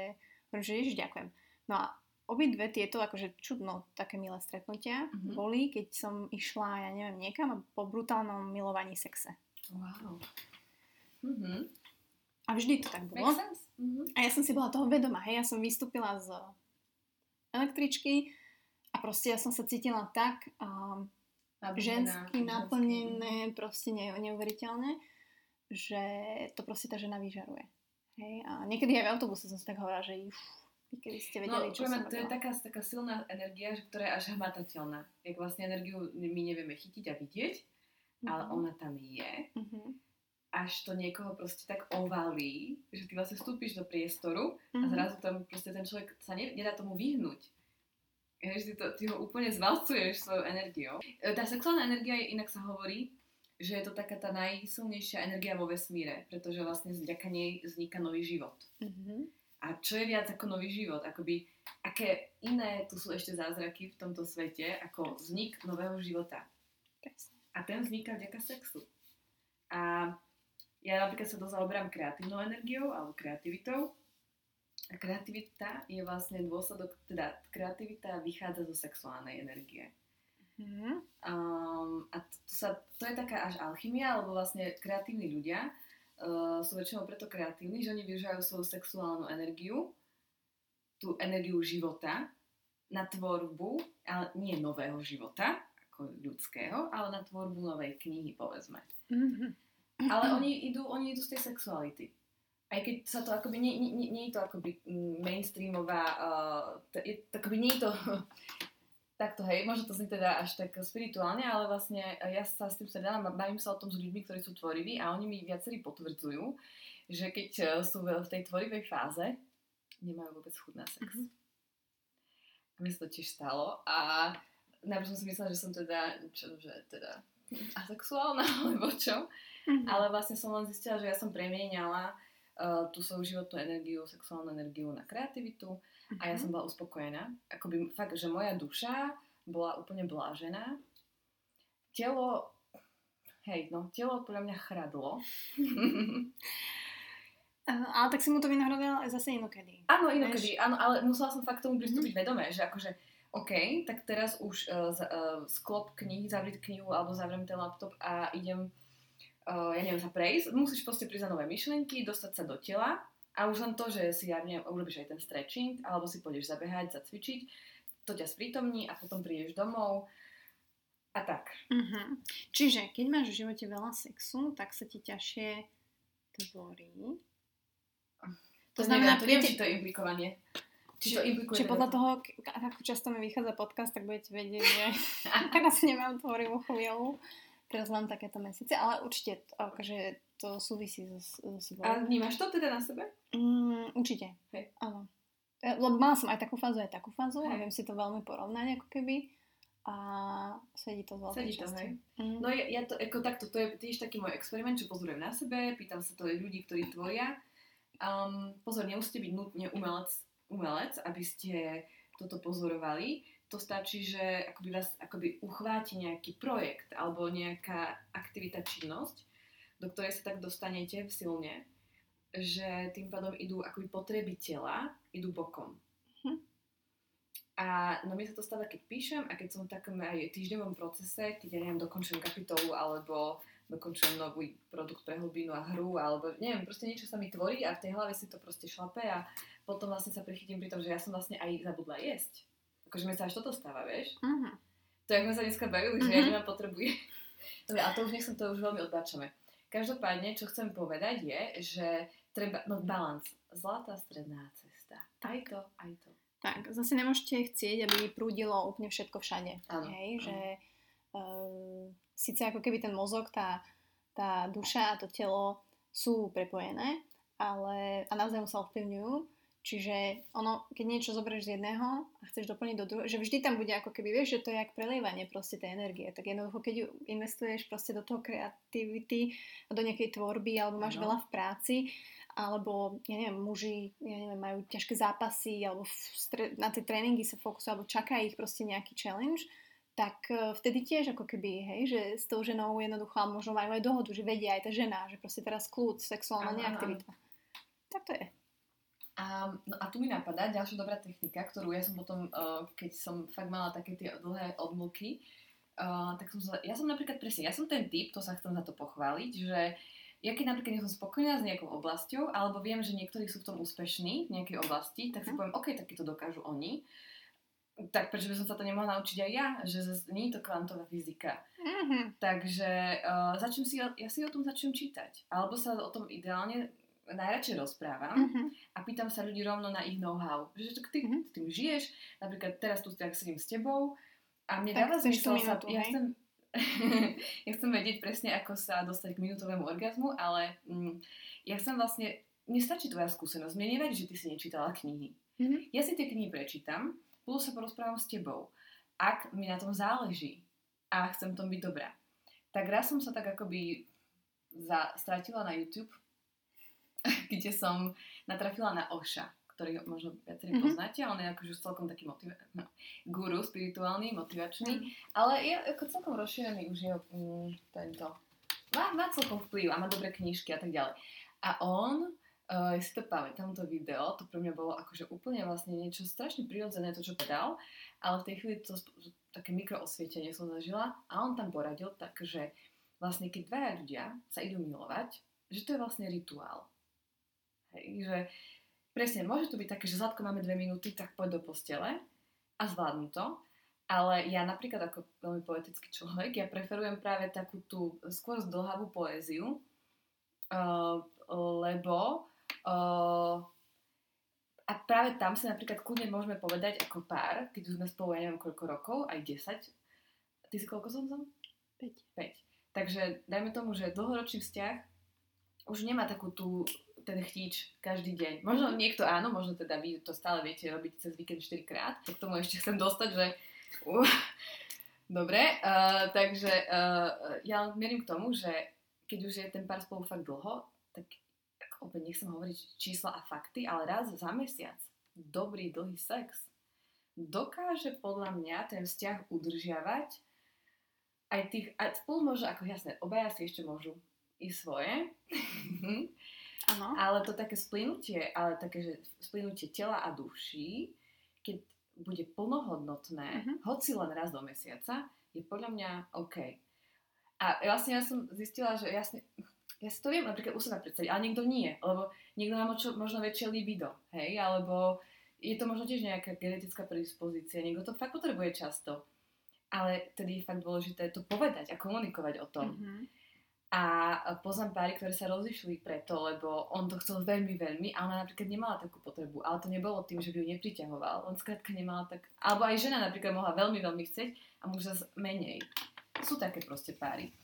že ježiš, ďakujem. No a obidve tieto akože čudno také milé stretnutia mm-hmm. boli, keď som išla, ja neviem, niekam po brutálnom milovaní sexe. Wow. Mm-hmm. A vždy to tak bolo. Mm-hmm. A ja som si bola toho vedomá, hej, ja som vystúpila z električky a proste ja som sa cítila tak um, žensky, naplnené, proste ne, neuveriteľné, že to proste tá žena vyžaruje. Hej? A niekedy aj v autobuse som si tak hovorila, že uf, kedy ste vedeli, no, čo som To je taká, taká silná energia, ktorá je až hmatateľná. Jak vlastne energiu my nevieme chytiť a vidieť, mm-hmm. ale ona tam je. Mm-hmm. Až to niekoho proste tak ovalí, že ty vlastne vstúpiš do priestoru mm-hmm. a mhm. zrazu tam proste ten človek sa ne, nedá tomu vyhnúť že ty, to, ty ho úplne zvalcuješ svojou energiou. E, tá sexuálna energia je, inak sa hovorí, že je to taká tá najsilnejšia energia vo vesmíre, pretože vlastne vďaka nej vzniká nový život. Mm-hmm. A čo je viac ako nový život? Akoby, aké iné tu sú ešte zázraky v tomto svete ako vznik nového života. A ten vzniká vďaka sexu. A ja napríklad sa to zaoberám kreatívnou energiou alebo kreativitou a kreativita je vlastne dôsledok, teda kreativita vychádza zo sexuálnej energie. Mm-hmm. Um, a to, sa, to je taká až alchymia, alebo vlastne kreatívni ľudia uh, sú väčšinou preto kreatívni, že oni využívajú svoju sexuálnu energiu, tú energiu života na tvorbu, ale nie nového života, ako ľudského, ale na tvorbu novej knihy, povedzme. Mm-hmm. Ale oni idú, oni idú z tej sexuality aj keď sa to akoby, nie, nie, nie je to akoby mainstreamová, uh, to, je, akoby nie je to takto, hej, možno to znie teda až tak spirituálne, ale vlastne ja sa s tým stredávam a bavím sa o tom s ľuďmi, ktorí sú tvoriví a oni mi viacerí potvrdzujú, že keď uh, sú v tej tvorivej fáze, nemajú vôbec chuť na sex. Mm-hmm. A mi sa to tiež stalo a najprv som si myslela, že som teda, čo, že teda asexuálna, alebo čo, mm-hmm. ale vlastne som len zistila, že ja som premieňala uh, tú svoju životnú energiu, sexuálnu energiu na kreativitu uh-huh. a ja mhm. som bola uspokojená. Akoby fakt, že moja duša bola úplne blážená. Telo, hej, no, telo podľa mňa chradlo. Uh, ale tak si mu to vynahradila aj zase inokedy. Áno, inokedy, áno, ale musela som fakt tomu pristúpiť mm. vedomé, že akože OK, tak teraz už uh, z, uh, sklop knihy, zavrieť knihu alebo zavriem ten laptop a idem, uh, ja neviem, sa prejsť. Musíš proste prísť nové myšlienky, dostať sa do tela a už len to, že si, ja neviem, urobíš aj ten stretching alebo si pôjdeš zabehať, zacvičiť, to ťa sprítomní a potom prídeš domov a tak. Uh-huh. Čiže keď máš v živote veľa sexu, tak sa ti ťažšie tvorí. To, to znamená, neviem, to neviem, či to je implikovanie. Či to implikuje? Či podľa toho, ako často mi vychádza podcast, tak budete vedieť, že teraz nemám tvorivú chvíľu. Teraz mám takéto mesiace, ale určite akože to súvisí so, so sebou. A vnímaš to teda na sebe? Mm, určite. Hej. Áno. E, lebo mala som aj takú fázu, aj takú fázu hej. a viem si to veľmi porovnať ako keby a sedí to z veľkej sedí to, hej. Mm. No ja, ja to, ako takto, to je tiež taký môj experiment, čo pozorujem na sebe, pýtam sa to aj ľudí, ktorí tvoria. Um, pozor, nemusíte byť nutne umelec umelec, aby ste toto pozorovali. To stačí, že akoby vás akoby uchváti nejaký projekt alebo nejaká aktivita, činnosť, do ktorej sa tak dostanete v silne, že tým pádom idú akoby potreby tela, idú bokom. Hm. A no mi sa to stáva, keď píšem a keď som v takom aj týždňovom procese, keď ja neviem, dokončujem kapitolu alebo dokončujem nový produkt pre hlbinu a hru, alebo neviem, proste niečo sa mi tvorí a v tej hlave si to proste šlape a potom vlastne sa prichytím pri tom, že ja som vlastne aj zabudla jesť. Akože mi sa až toto stáva, vieš? Uh-huh. To, ako sme sa dneska bavili, uh-huh. že ja mhm. nemám potrebuje. Dobre, a to už nech som to už veľmi odbačame. Každopádne, čo chcem povedať je, že treba, no balans, zlatá stredná cesta. Aj to, aj to. Tak, zase nemôžete chcieť, aby prúdilo úplne všetko všade. Ano, hej, ano. že um, síce ako keby ten mozog, tá, tá duša a to telo sú prepojené, ale a navzájom sa ovplyvňujú, Čiže ono, keď niečo zoberieš z jedného a chceš doplniť do druhého, že vždy tam bude ako keby, vieš, že to je jak prelievanie proste tej energie. Tak jednoducho, keď ju investuješ proste do toho kreativity, do nejakej tvorby, alebo máš no. veľa v práci, alebo, ja neviem, muži, ja neviem, majú ťažké zápasy, alebo stre- na tie tréningy sa fokusujú, alebo čaká ich proste nejaký challenge, tak e, vtedy tiež ako keby, hej, že s tou ženou jednoducho, ale možno majú aj dohodu, že vedia aj tá žena, že proste teraz kľud, sexuálna neaktivita. Tak to je. A, no a tu mi napadá ďalšia dobrá technika, ktorú ja som potom, uh, keď som fakt mala také tie dlhé odmlky, uh, tak som sa, ja som napríklad presne, ja som ten typ, to sa chcem za to pochváliť, že ja keď napríklad nie som spokojná s nejakou oblasťou, alebo viem, že niektorí sú v tom úspešní v nejakej oblasti, tak si mhm. poviem, OK, tak to dokážu oni, tak prečo by som sa to nemohla naučiť aj ja, že zase nie je to kvantová fyzika. Mm-hmm. Takže uh, začnem si, ja si o tom začnem čítať. Alebo sa o tom ideálne najradšej rozprávam uh-huh. a pýtam sa ľudí rovno na ich know-how. Že ty uh-huh. tým žiješ, napríklad teraz tu tak sedím s tebou a mne dáva zmysel sa... Ja chcem, ja chcem vedieť presne, ako sa dostať k minútovému orgazmu, ale mm, ja chcem vlastne... Mne stačí tvoja skúsenosť. Mne nevadí, že ty si nečítala knihy. Uh-huh. Ja si tie knihy prečítam, plus sa porozprávam s tebou. Ak mi na tom záleží a chcem tom byť dobrá. Tak raz som sa tak akoby za, stratila na YouTube kde som natrafila na Oša, ktorý možno viacerí mm-hmm. poznáte, on je akože celkom taký motiva- no, guru spirituálny, motivačný, mm-hmm. ale je ako celkom rozšírený už je mm, tento, má, má celkom vplyv a má dobré knižky a tak ďalej. A on, uh, ja si to pamätám, to video, to pre mňa bolo akože úplne vlastne niečo strašne prirodzené, to čo povedal, ale v tej chvíli to také mikroosvietenie som zažila a on tam poradil tak, že vlastne keď dvaja ľudia sa idú milovať, že to je vlastne rituál Hej, že presne, môže to byť také, že Zlatko máme dve minúty, tak poď do postele a zvládnu to. Ale ja napríklad ako veľmi poetický človek, ja preferujem práve takú tú skôr zdlhavú poéziu, uh, lebo uh, a práve tam sa napríklad kľudne môžeme povedať ako pár, keď už sme spolu, ja neviem koľko rokov, aj 10. Ty si koľko som som? 5. 5. Takže dajme tomu, že dlhoročný vzťah už nemá takú tú ten chtíč každý deň. Možno niekto áno, možno teda vy to stále viete robiť cez víkend 4 krát. Tak k tomu ešte chcem dostať, že... Uh, dobre, uh, takže uh, ja mierim k tomu, že keď už je ten pár spolu fakt dlho, tak opäť nechcem hovoriť čísla a fakty, ale raz za mesiac dobrý, dlhý sex dokáže podľa mňa ten vzťah udržiavať aj tých, aj spolu môžu, ako jasné, obaja si ešte môžu i svoje, Áno. Ale to také splynutie, ale také, že splynutie tela a duší, keď bude plnohodnotné, Mhm. hoci len raz do mesiaca, je podľa mňa OK. A vlastne ja som zistila, že jasne, ja si to viem napríklad u seba predstaviť, ale niekto nie, lebo niekto má močo, možno väčšie libido, hej, alebo je to možno tiež nejaká genetická predispozícia, niekto to fakt potrebuje často. Ale tedy je fakt dôležité to povedať a komunikovať o tom. Mhm. A poznám páry, ktoré sa rozišli preto, lebo on to chcel veľmi, veľmi a ona napríklad nemala takú potrebu. Ale to nebolo tým, že by ju nepriťahoval. On skrátka nemala tak... Alebo aj žena napríklad mohla veľmi, veľmi chcieť a muž zase menej. Sú také proste páry,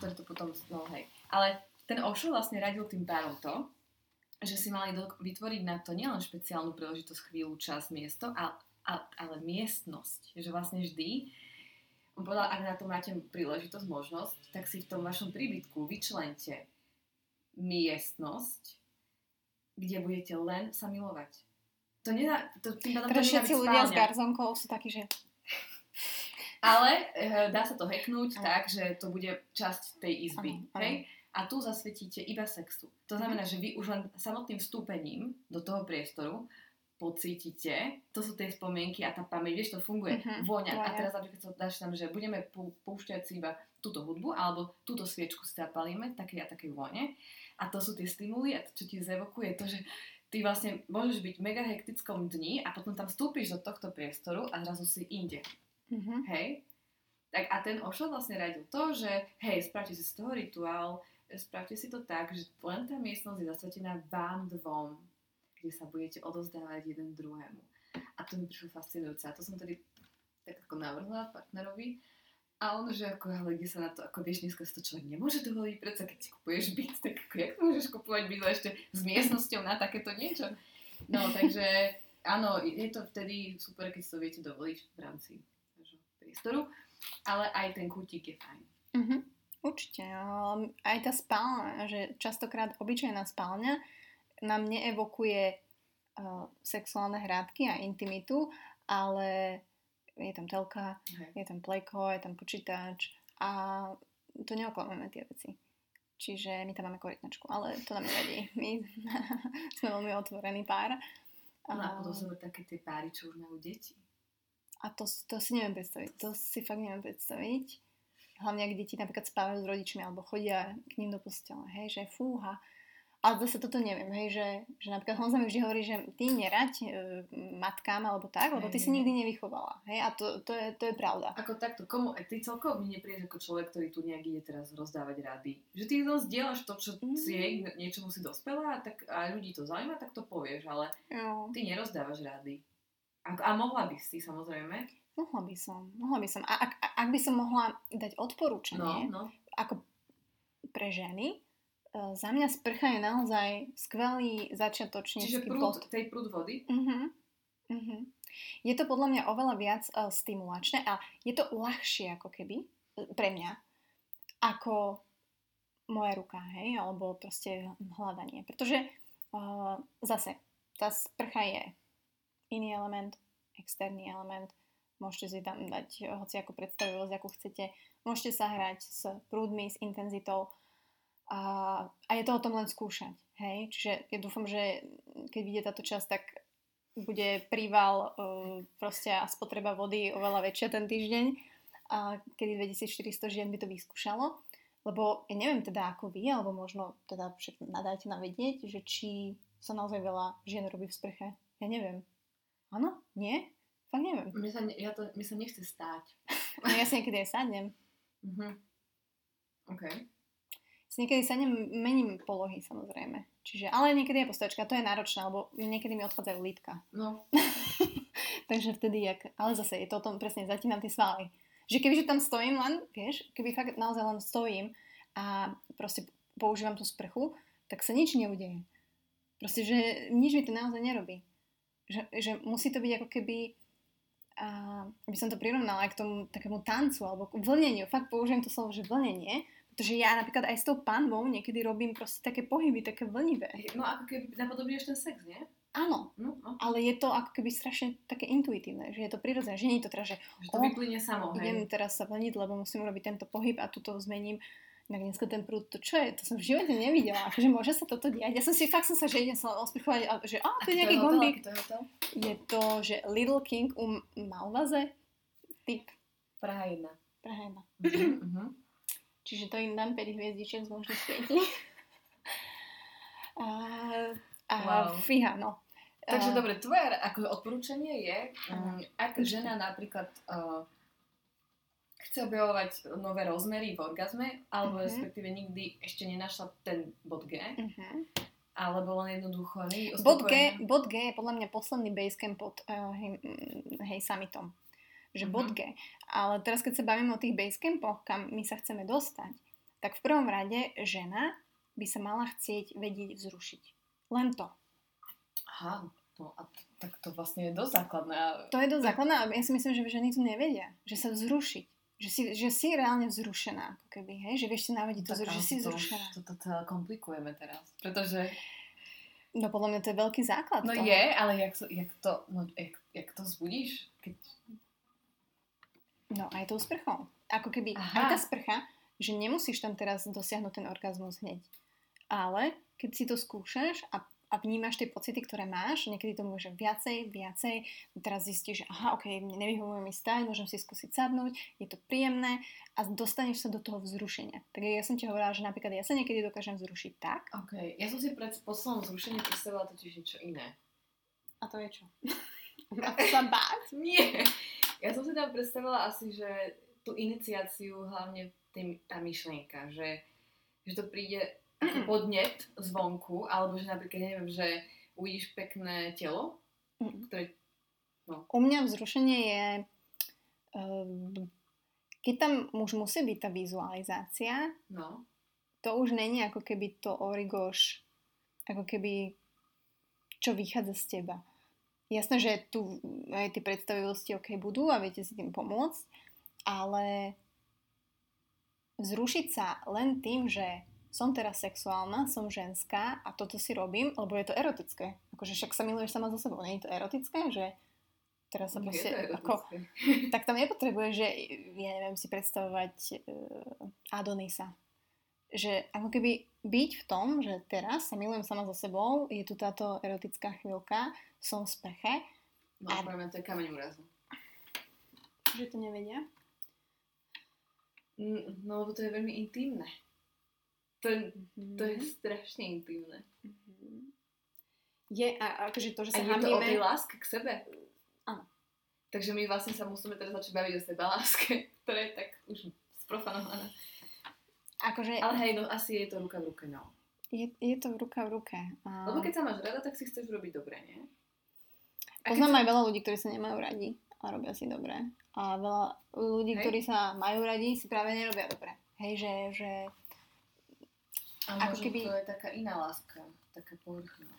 ktoré to potom... No hej. Ale ten Osho vlastne radil tým párom to, že si mali vytvoriť na to nielen špeciálnu príležitosť, chvíľu, čas, miesto, ale, ale, ale miestnosť. Že vlastne vždy on povedal, ak na to máte príležitosť, možnosť, tak si v tom vašom príbytku vyčlente miestnosť, kde budete len sa milovať. To nedá, to tým pádom to všetci ľudia s garzonkou sú takí, že... Ale e, dá sa to hacknúť Áno. tak, že to bude časť tej izby. Áno. Hej? A tu zasvetíte iba sexu. To znamená, že vy už len samotným vstúpením do toho priestoru pocítite, to sú tie spomienky a tá pamäť, vieš, to funguje, Mhm, vôňa. A vôňa. teraz napríklad sa dáš tam, že budeme pú- púšťať si iba túto hudbu alebo túto sviečku si zapalíme, také a také vône. A to sú tie stimuly a to, čo ti zevokuje, to, že ty vlastne môžeš byť v mega hektickom dni a potom tam vstúpiš do tohto priestoru a zrazu si inde. Mhm. Hej? Tak a ten Osho vlastne radil to, že hej, spravte si z toho rituál, spravte si to tak, že len tá miestnosť je zasvetená vám dvom, kde sa budete odozdávať jeden druhému. A to mi prišlo fascinujúce. A to som tedy tak ako navrhla partnerovi. A on, že ako, kde sa na to, ako vieš, dneska si to človek nemôže dovoliť, predsa keď si kupuješ byt, tak ako, jak môžeš kupovať byt ešte s miestnosťou na takéto niečo? No, takže áno, je to vtedy super, keď si to viete dovoliť v rámci vášho priestoru, ale aj ten kútik je fajn. Mhm. Určite. ale Aj tá spálňa, že častokrát obyčajná spálňa nám neevokuje uh, sexuálne hrádky a intimitu, ale je tam telka, Hej. je tam plejko, je tam počítač a to neoklameme tie veci. Čiže my tam máme korytnačku, ale to nám nevadí. My sme veľmi otvorený pár. No A, a potom sú také tie páry, čo už majú deti. a to, to si neviem predstaviť. To si fakt neviem predstaviť. Hlavne, ak deti napríklad spávajú s rodičmi alebo chodia k ním do postele, hej, že fúha. Ale zase toto neviem, hej, že, že napríklad Honza mi vždy hovorí, že ty nerať e, matkám alebo tak, lebo ty si hej. nikdy nevychovala, hej, a to, to, je, to je pravda. Ako takto, komu, ty celkovo mi neprídeš ako človek, ktorý tu nejak ide teraz rozdávať rady. Že ty len zdieľaš to, čo Mm. si jej, niečomu si dospela a, tak, a ľudí to zaujíma, tak to povieš, ale Jo. ty nerozdávaš rady. A, a mohla by si, samozrejme. Mohla by som, mohla by som. A ak, ak by som mohla dať odporúčanie, No, no. ako pre ženy, za mňa sprcha je naozaj skvelý Čiže začiatočnícky prúd, bod. tej prúd vody. Mhm. Mhm. Je to podľa mňa oveľa viac uh, stimulačné a je to ľahšie ako keby e, pre mňa ako moja ruka, hej, alebo proste hľadanie. Pretože uh, zase tá sprcha je iný element, externý element, môžete si tam dať hoci ako predstavivosť, ako chcete, môžete sa hrať s prúdmi, s intenzitou a, a je to o tom len skúšať, hej, čiže ja dúfam, že keď vyjde táto časť, tak bude príval uh, proste a spotreba vody oveľa väčšia ten týždeň a kedy 2400 žien by to vyskúšalo. Lebo ja neviem teda ako vy, alebo možno teda nadajte nám vedieť, že či sa naozaj veľa žien robí v sprche. Ja neviem. Áno? Nie? Fakt neviem. Mne sa, ne- ja to, mne sa nechce stáť. No ja si niekedy aj sadnem. Mhm. OK. Niekedy sadnem, mením polohy samozrejme. Čiže, ale niekedy je postojačka, to je náročné, lebo niekedy mi odchádzajú lítka. No, Takže vtedy, jak, ale zase je to o tom presne, zatínam tie svaly. Že kebyže tam stojím len, vieš, keby fakt naozaj len stojím a proste používam tú sprchu, tak sa nič neudeje. Proste, že nič mi to naozaj nerobí. Že, že musí to byť ako keby, a, aby som to prirovnala aj k tomu takému tancu alebo k vlneniu. Fakt použijem to slovo, že vlnenie, pretože ja napríklad aj s tou panvou niekedy robím proste také pohyby, také vlnivé. no ako keby napodobňuješ ten sex, nie? Áno, No, no. ale je to ako keby strašne také intuitívne, že je to prirodzené, že nie je to teraz, že Že to O, vyplyne samo, hej. idem teraz sa vlniť, lebo musím urobiť tento pohyb a tuto zmením. Tak dneska ten prúd, to čo je? To som v živote nevidela. Akože môže sa toto diať. Ja som si, fakt som sa, že idem sa osprchovať, a že a, to je nejaký gombík. To je, hotel? je to, že Little King u Malvaze. Typ. Praha 1. Praha 1. Uh-huh. Čiže to im dám 5 hviezdičiek z možných 5. a, a Wow. fíha, no. Takže dobre, tvoje ako odporúčanie je, um, ak žena napríklad uh, chce objavovať nové rozmery v orgazme, alebo Mhm. respektíve nikdy ešte nenašla ten bod G, Mhm. alebo len jednoducho Bod G, bod G je podľa mňa posledný basecamp pod uh, hej, mm, hej summitom. Že Mhm. G. Ale teraz, keď sa bavíme o tých basecampoch, kam my sa chceme dostať, tak v prvom rade žena by sa mala chcieť vedieť vzrušiť. Len to. Aha, no a t- tak to vlastne je dosť základné. a- To je dosť základné, ale ja si myslím, že ženy to nevedia. Že sa vzrušiť. Že si, že si reálne vzrušená, ako keby, hej? Že vieš si navodiť to, že si vzrušená. To, to, to komplikujeme teraz. Pretože, No podľa mňa to je veľký základ no toho. je, ale jak to, jak to, no, jak, jak to zbudíš? Keď, No aj tou sprchou. Ako keby Aha. aj tá sprcha, že nemusíš tam teraz dosiahnuť ten orgazmus hneď. Ale keď si to skúšaš a, a vnímaš tie pocity, ktoré máš, niekedy to môže viacej, viacej, teraz zistíš, že aha, ok, nevyhovuje mi stať, môžem si skúsiť sadnúť, je to príjemné a dostaneš sa do toho vzrušenia. Tak ja som ti hovorila, že napríklad ja sa niekedy dokážem vzrušiť tak, OK, ja som si pred poslednom zrušení predstavila totiž niečo iné. a to je čo? To sa báť? Nie. Ja som si tam predstavila asi, že tú iniciáciu hlavne tým, tá myšlienka, že, že to príde ako podnet zvonku, alebo že napríklad, neviem, že uvidíš pekné telo, Mm. ktoré... U mňa vzrušenie je, um, keď tam už musí byť tá vizualizácia, No, to už není ako keby to origoš, ako keby čo vychádza z teba. Jasné, že tu aj tie predstavivosti ok budú a viete si tým pomôcť, ale vzrušiť sa len tým, že som teraz sexuálna, som ženská a toto si robím, lebo je to erotické. Akože však sa miluješ sama so sebou, nie je to erotické, že teraz sa je proste, ako, tak tam nepotrebuje, že ja neviem si predstavovať uh, Adonisa. Že ako keby byť v tom, že teraz sa milujem sama so sebou, je tu táto erotická chvíľka, som v sprche, No, pre mňa to je kameň úrazu. že to nevedia. Mm, No, lebo to je veľmi intimné. To je, to je Mhm. strašne intimné. Mhm. Je, a akože to, že A sa je to o tej láske k sebe. Áno. Takže my vlastne sa musíme teraz začať baviť o seba láske, ktorá je tak už sprofanovaná. Akože Ale hej, no asi je to ruka v ruke, no. je, je to ruka v ruke. A... Lebo keď sa máš rada, tak si chceš robiť dobre, nie? A Poznám sa- aj veľa ľudí, ktorí sa nemajú radi a robia si dobre. A veľa ľudí, Hej. ktorí sa majú radi, si práve nerobia dobre. Hej, že, že A ako keby- to je taká iná láska, taká povrchná.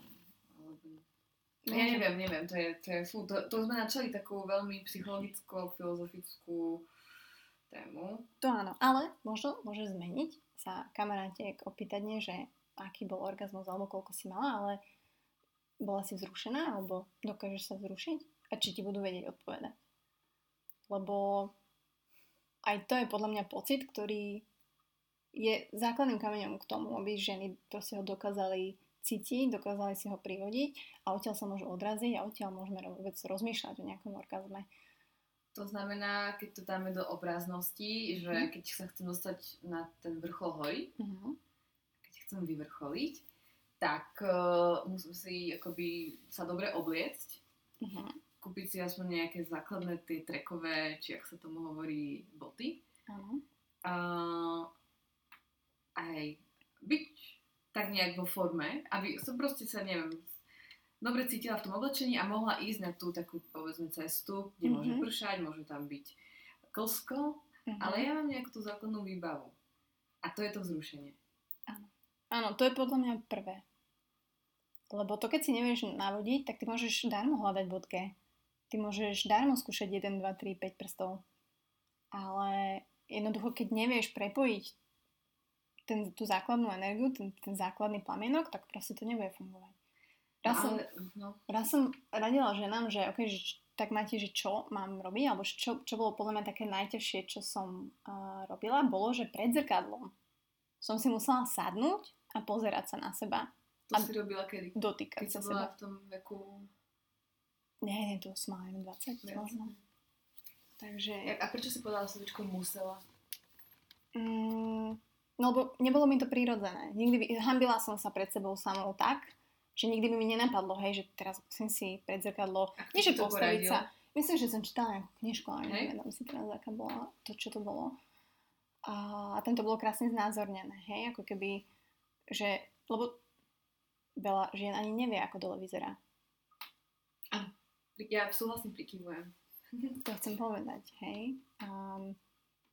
Alebo... No, Ja neviem, neviem, to je, to je fú, to, to sme načali takú veľmi psychologicko-filozofickú tému. To áno, ale možno môže zmeniť sa kamarátiek opýtať, nie, že aký bol orgazmus alebo koľko si mala, ale bola si vzrušená alebo dokážeš sa vzrušiť a či ti budú vedieť odpovedať. Lebo aj to je podľa mňa pocit, ktorý je základným kameňom k tomu, aby ženy proste ho dokázali cítiť, dokázali si ho privodiť a odtiaľ sa môžu odraziť a odtiaľ môžeme vôbec rozmýšľať o nejakom orgazme. To znamená, keď to dáme do obraznosti, že Mhm. keď sa chcem dostať na ten vrchol hory, Mhm. keď chcem vyvrcholiť, tak uh, musím si akoby sa dobre obliecť, Mhm. kúpiť si aspoň nejaké základné tie trekové, či ak sa tomu hovorí, boty. Áno. A aj byť tak nejak vo forme, aby som proste sa, neviem, dobre cítila v tom oblečení a mohla ísť na tú takú, povedzme, cestu, kde môže Mhm. pršať, môže tam byť klsko, Mhm. ale ja mám nejakú tú základnú výbavu. A to je to vzrušenie. Áno, to je podľa mňa prvé. Lebo to, keď si nevieš navodiť, tak ty môžeš darmo hľadať bodke. Ty môžeš darmo skúšať 1, 2, 3, 5 prstov. Ale jednoducho, keď nevieš prepojiť ten, tú základnú energiu, ten, ten základný plamienok, tak proste to nebude fungovať. Raz, no, som, no, raz som radila ženám, že, okay, že tak máte, že čo mám robiť, alebo čo, čo bolo podľa mňa také najťažšie, čo som uh, robila, bolo, že pred zrkadlom som si musela sadnúť a pozerať sa na seba. To A- si robila kedy? Dotýkať Keď sa bola seba. v tom veku... Nie, nie, to som mala len 20 viac. možno. Takže... A prečo si povedala slovičko musela? Mm, no lebo nebolo mi to prirodzené. Nikdy by, hambila som sa pred sebou samou tak, že nikdy by mi nenapadlo, hej, že teraz musím si pred zrkadlo, nie že postaviť poradil? sa. Myslím, že som čítala nejakú knižku, ale neviem si teraz, aká bola to, čo to bolo. A, a tam to bolo krásne znázornené, hej, ako keby, že, lebo veľa žien ani nevie, ako dole vyzerá. Ja súhlasne prikyvujem. To chcem povedať, hej. Um,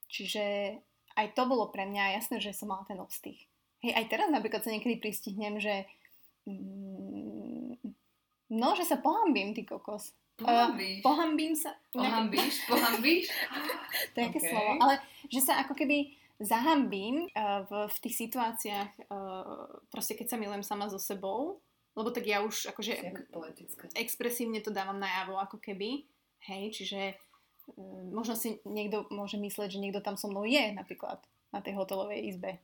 čiže aj to bolo pre mňa jasné, že som mala ten ostých. Hej, aj teraz napríklad sa niekedy pristihnem, že no, že sa pohambím, ty kokos. Pohambíš. Pohambím sa. Pohambíš? Pohambíš? To je aké Ok. slovo. Ale že sa ako keby zahambím uh, v, v tých situáciách, uh, proste keď sa milujem sama so sebou, lebo tak ja už akože expresívne to dávam najavo ako keby, hej, čiže um, možno si niekto môže mysleť, že niekto tam so mnou je napríklad na tej hotelovej izbe.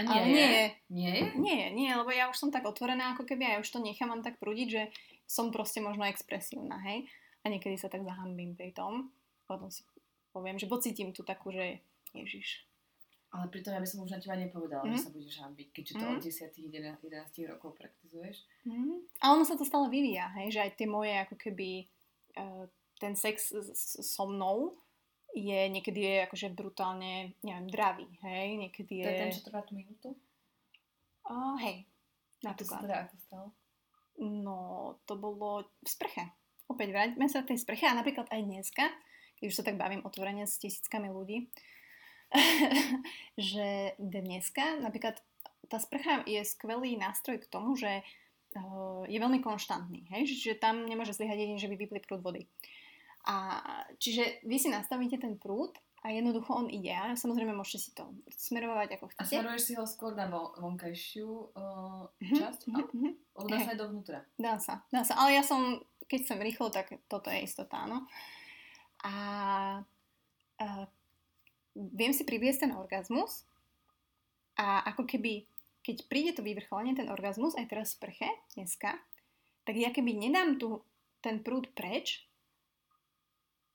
A nie Ale je? nie je. Nie je? Nie, nie, lebo ja už som tak otvorená ako keby a ja už to nechám len tak prúdiť, že som proste možno expresívna, hej. A niekedy sa tak zahambím pri tom. Potom si poviem, že pocítim tu takú, že Ježiš. Ale pritom ja by som už na teba nepovedala, Mhm. že sa budeš hambiť, keďže to Mhm. od 10 11 rokov praktizuješ. Mm. A ono sa to stále vyvíja, hej, že aj tie moje ako keby uh, ten sex so mnou je niekedy je akože brutálne, neviem, dravý, hej, niekedy je... To je ten, čo trvá tú minútu? Oh, hej, A to sa napríklad. teda ako stalo? No, to bolo v sprche. Opäť vráťme sa k tej sprche a napríklad aj dneska, keď už sa tak bavím otvorene s tisíckami ľudí, že dneska napríklad tá sprcha je skvelý nástroj k tomu, že uh, je veľmi konštantný, hej? že tam nemôže zlyhať jedine, že by vypli prúd vody. A čiže vy si nastavíte ten prúd a jednoducho on ide. A samozrejme môžete si to smerovať ako A chcete. smeruješ si ho skôr na vo- vonkajšiu uh, Mhm, časť? mhm, mhm. Alebo dá Hej. sa aj dovnútra? Dá sa, dá sa. Ale ja som, keď som rýchlo, tak toto je istota, áno. A, a viem si priviesť ten orgazmus a ako keby, keď príde to vyvrcholenie, ten orgazmus, aj teraz v sprche, dneska, tak ja keby nedám tu ten prúd preč,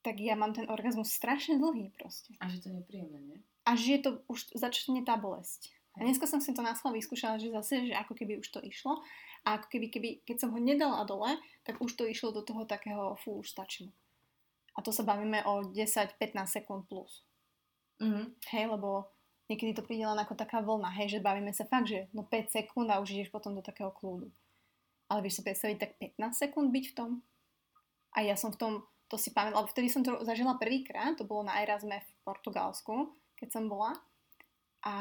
tak ja mám ten orgazmus strašne dlhý proste. A že to je nepríjemné, nie? A že to už začne tá bolesť. A dneska som si to schvál vyskúšala, že zase, že ako keby už to išlo. A ako keby, keby, keď som ho nedala dole, tak už to išlo do toho takého, fú, už stačilo. A to sa bavíme o 10-15 sekúnd plus. Mhm. Hej, lebo niekedy to príde len ako taká vlna, hej, že bavíme sa fakt, že no 5 sekúnd a už ideš potom do takého kľudu. Ale vieš si predstaviť tak 15 sekúnd byť v tom? A ja som v tom, to si pamätám, lebo vtedy som to zažila prvýkrát, to bolo na Erasme v Portugalsku, keď som bola. A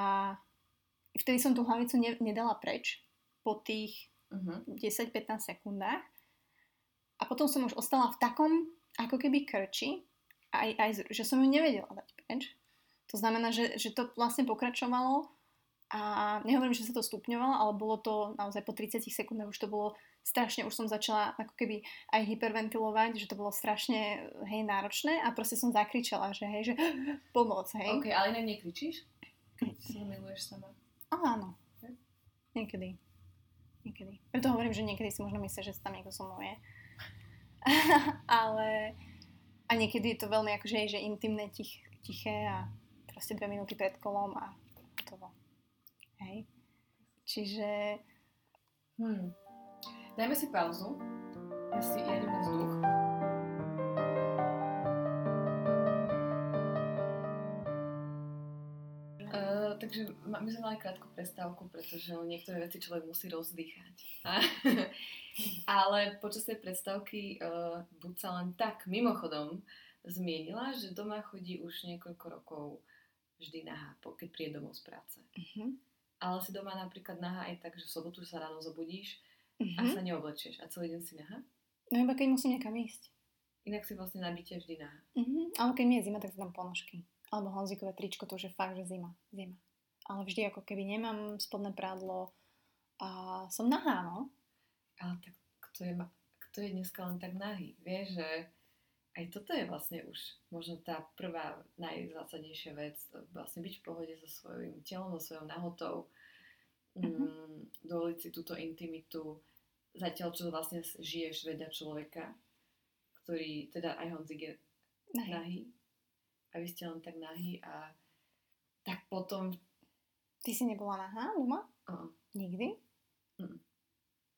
vtedy som tú hlavicu ne, nedala preč po tých Mhm. 10-15 sekundách. A potom som už ostala v takom, ako keby krči, aj, aj, že som ju nevedela dať preč. To znamená, že, že to vlastne pokračovalo a nehovorím, že sa to stupňovalo, ale bolo to naozaj po 30 sekundách už to bolo strašne, už som začala ako keby aj hyperventilovať, že to bolo strašne hej náročné a proste som zakričala, že hej, že pomoc, hej. OK, ale inak nekričíš? Keď sa miluješ sama. Áno. Hej. Niekedy. Niekedy. Preto hovorím, že niekedy si možno myslíš, že tam niekto so mnou je. Ale a niekedy je to veľmi akože že intimné, tich, tiché a proste dve minúty pred kolom a hotovo. Hej. Čiže Hmm. Dajme si pauzu. Ja si idem na vzduch. Uh, takže my sme mali krátku prestávku, pretože niektoré veci človek musí rozdýchať. Ale počas tej prestávky uh, buď sa len tak mimochodom zmienila, že doma chodí už niekoľko rokov vždy nahá, keď príde domov z práce. uh-huh. Ale si doma napríklad nahá aj tak, že v sobotu sa ráno zobudíš a Uh-huh. sa neoblečieš a celý deň si nahá. No iba keď musím niekam ísť. Inak si vlastne na byte vždy nahá. Uh-huh. Ale keď mi je zima, tak si dám ponožky. Alebo honzikové tričko, to už je fakt, že zima. Zima. Ale vždy ako keby nemám spodné prádlo a som nahá, no. Ale tak kto je, kto je dneska len tak nahý? Vieš, že aj toto je vlastne už možno tá prvá najzásadnejšia vec, vlastne byť v pohode so svojím telom, so svojou nahotou. Mm, dovoliť si túto intimitu, zatiaľ čo vlastne žiješ vedľa človeka, ktorý, teda aj Honzik je nahý. nahý a vy ste len tak nahý a tak potom... Ty si nebola nahá doma? Uh-uh. Nikdy? Uh-uh.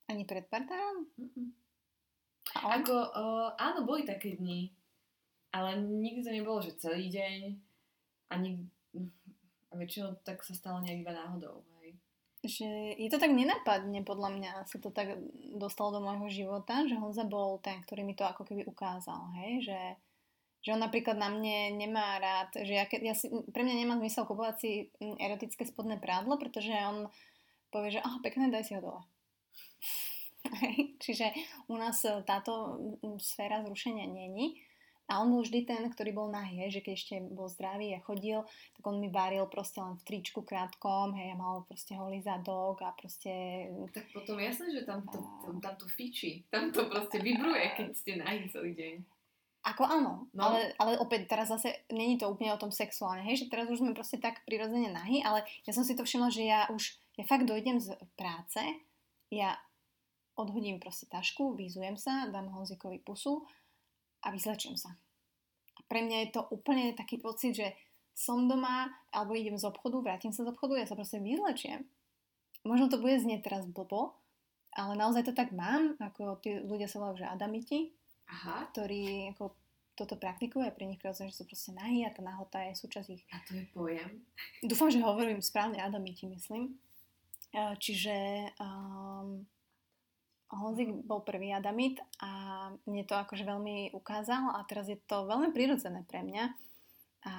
Ani pred partárom? Uh-uh. Ako, uh, áno, boli také dni, ale nikdy to nebolo, že celý deň a, nik- a väčšinou tak sa stalo nejak iba náhodou. Hej. Že je to tak nenapadne, podľa mňa sa to tak dostalo do môjho života, že Honza bol ten, ktorý mi to ako keby ukázal, hej, že, že on napríklad na mne nemá rád, že ja, ja si, pre mňa nemá zmysel kupovať si mm, erotické spodné prádlo, pretože on povie, že aha, pekné, daj si ho dole. Čiže u nás táto sféra zrušenia není. A on bol vždy ten, ktorý bol nahý, že keď ešte bol zdravý a chodil, tak on mi varil proste len v tričku krátkom, hej, a mal proste holý zadok a proste... Tak potom jasné, že tam to, tam, tam to fičí, tam to proste vybruje, keď ste nahý celý deň. Ako áno, no. ale, ale opäť teraz zase není to úplne o tom sexuálne, hej, že teraz už sme proste tak prirodzene nahy, ale ja som si to všimla, že ja už, ja fakt dojdem z práce, ja odhodím proste tašku, vyzujem sa, dám Honzikovi pusu a vyzlečím sa. A pre mňa je to úplne taký pocit, že som doma, alebo idem z obchodu, vrátim sa z obchodu, ja sa proste vyzlečiem. Možno to bude znieť teraz blbo, ale naozaj to tak mám, ako tí ľudia sa volajú, že adamiti, Aha. ktorí ako toto praktikujú a pre nich prirodzene, že sú proste nahý a tá nahota je súčasť ich. A to je pojem? Dúfam, že hovorím správne adamiti, myslím. Čiže um, Honzik bol prvý Adamit a mne to akože veľmi ukázal a teraz je to veľmi prirodzené pre mňa. A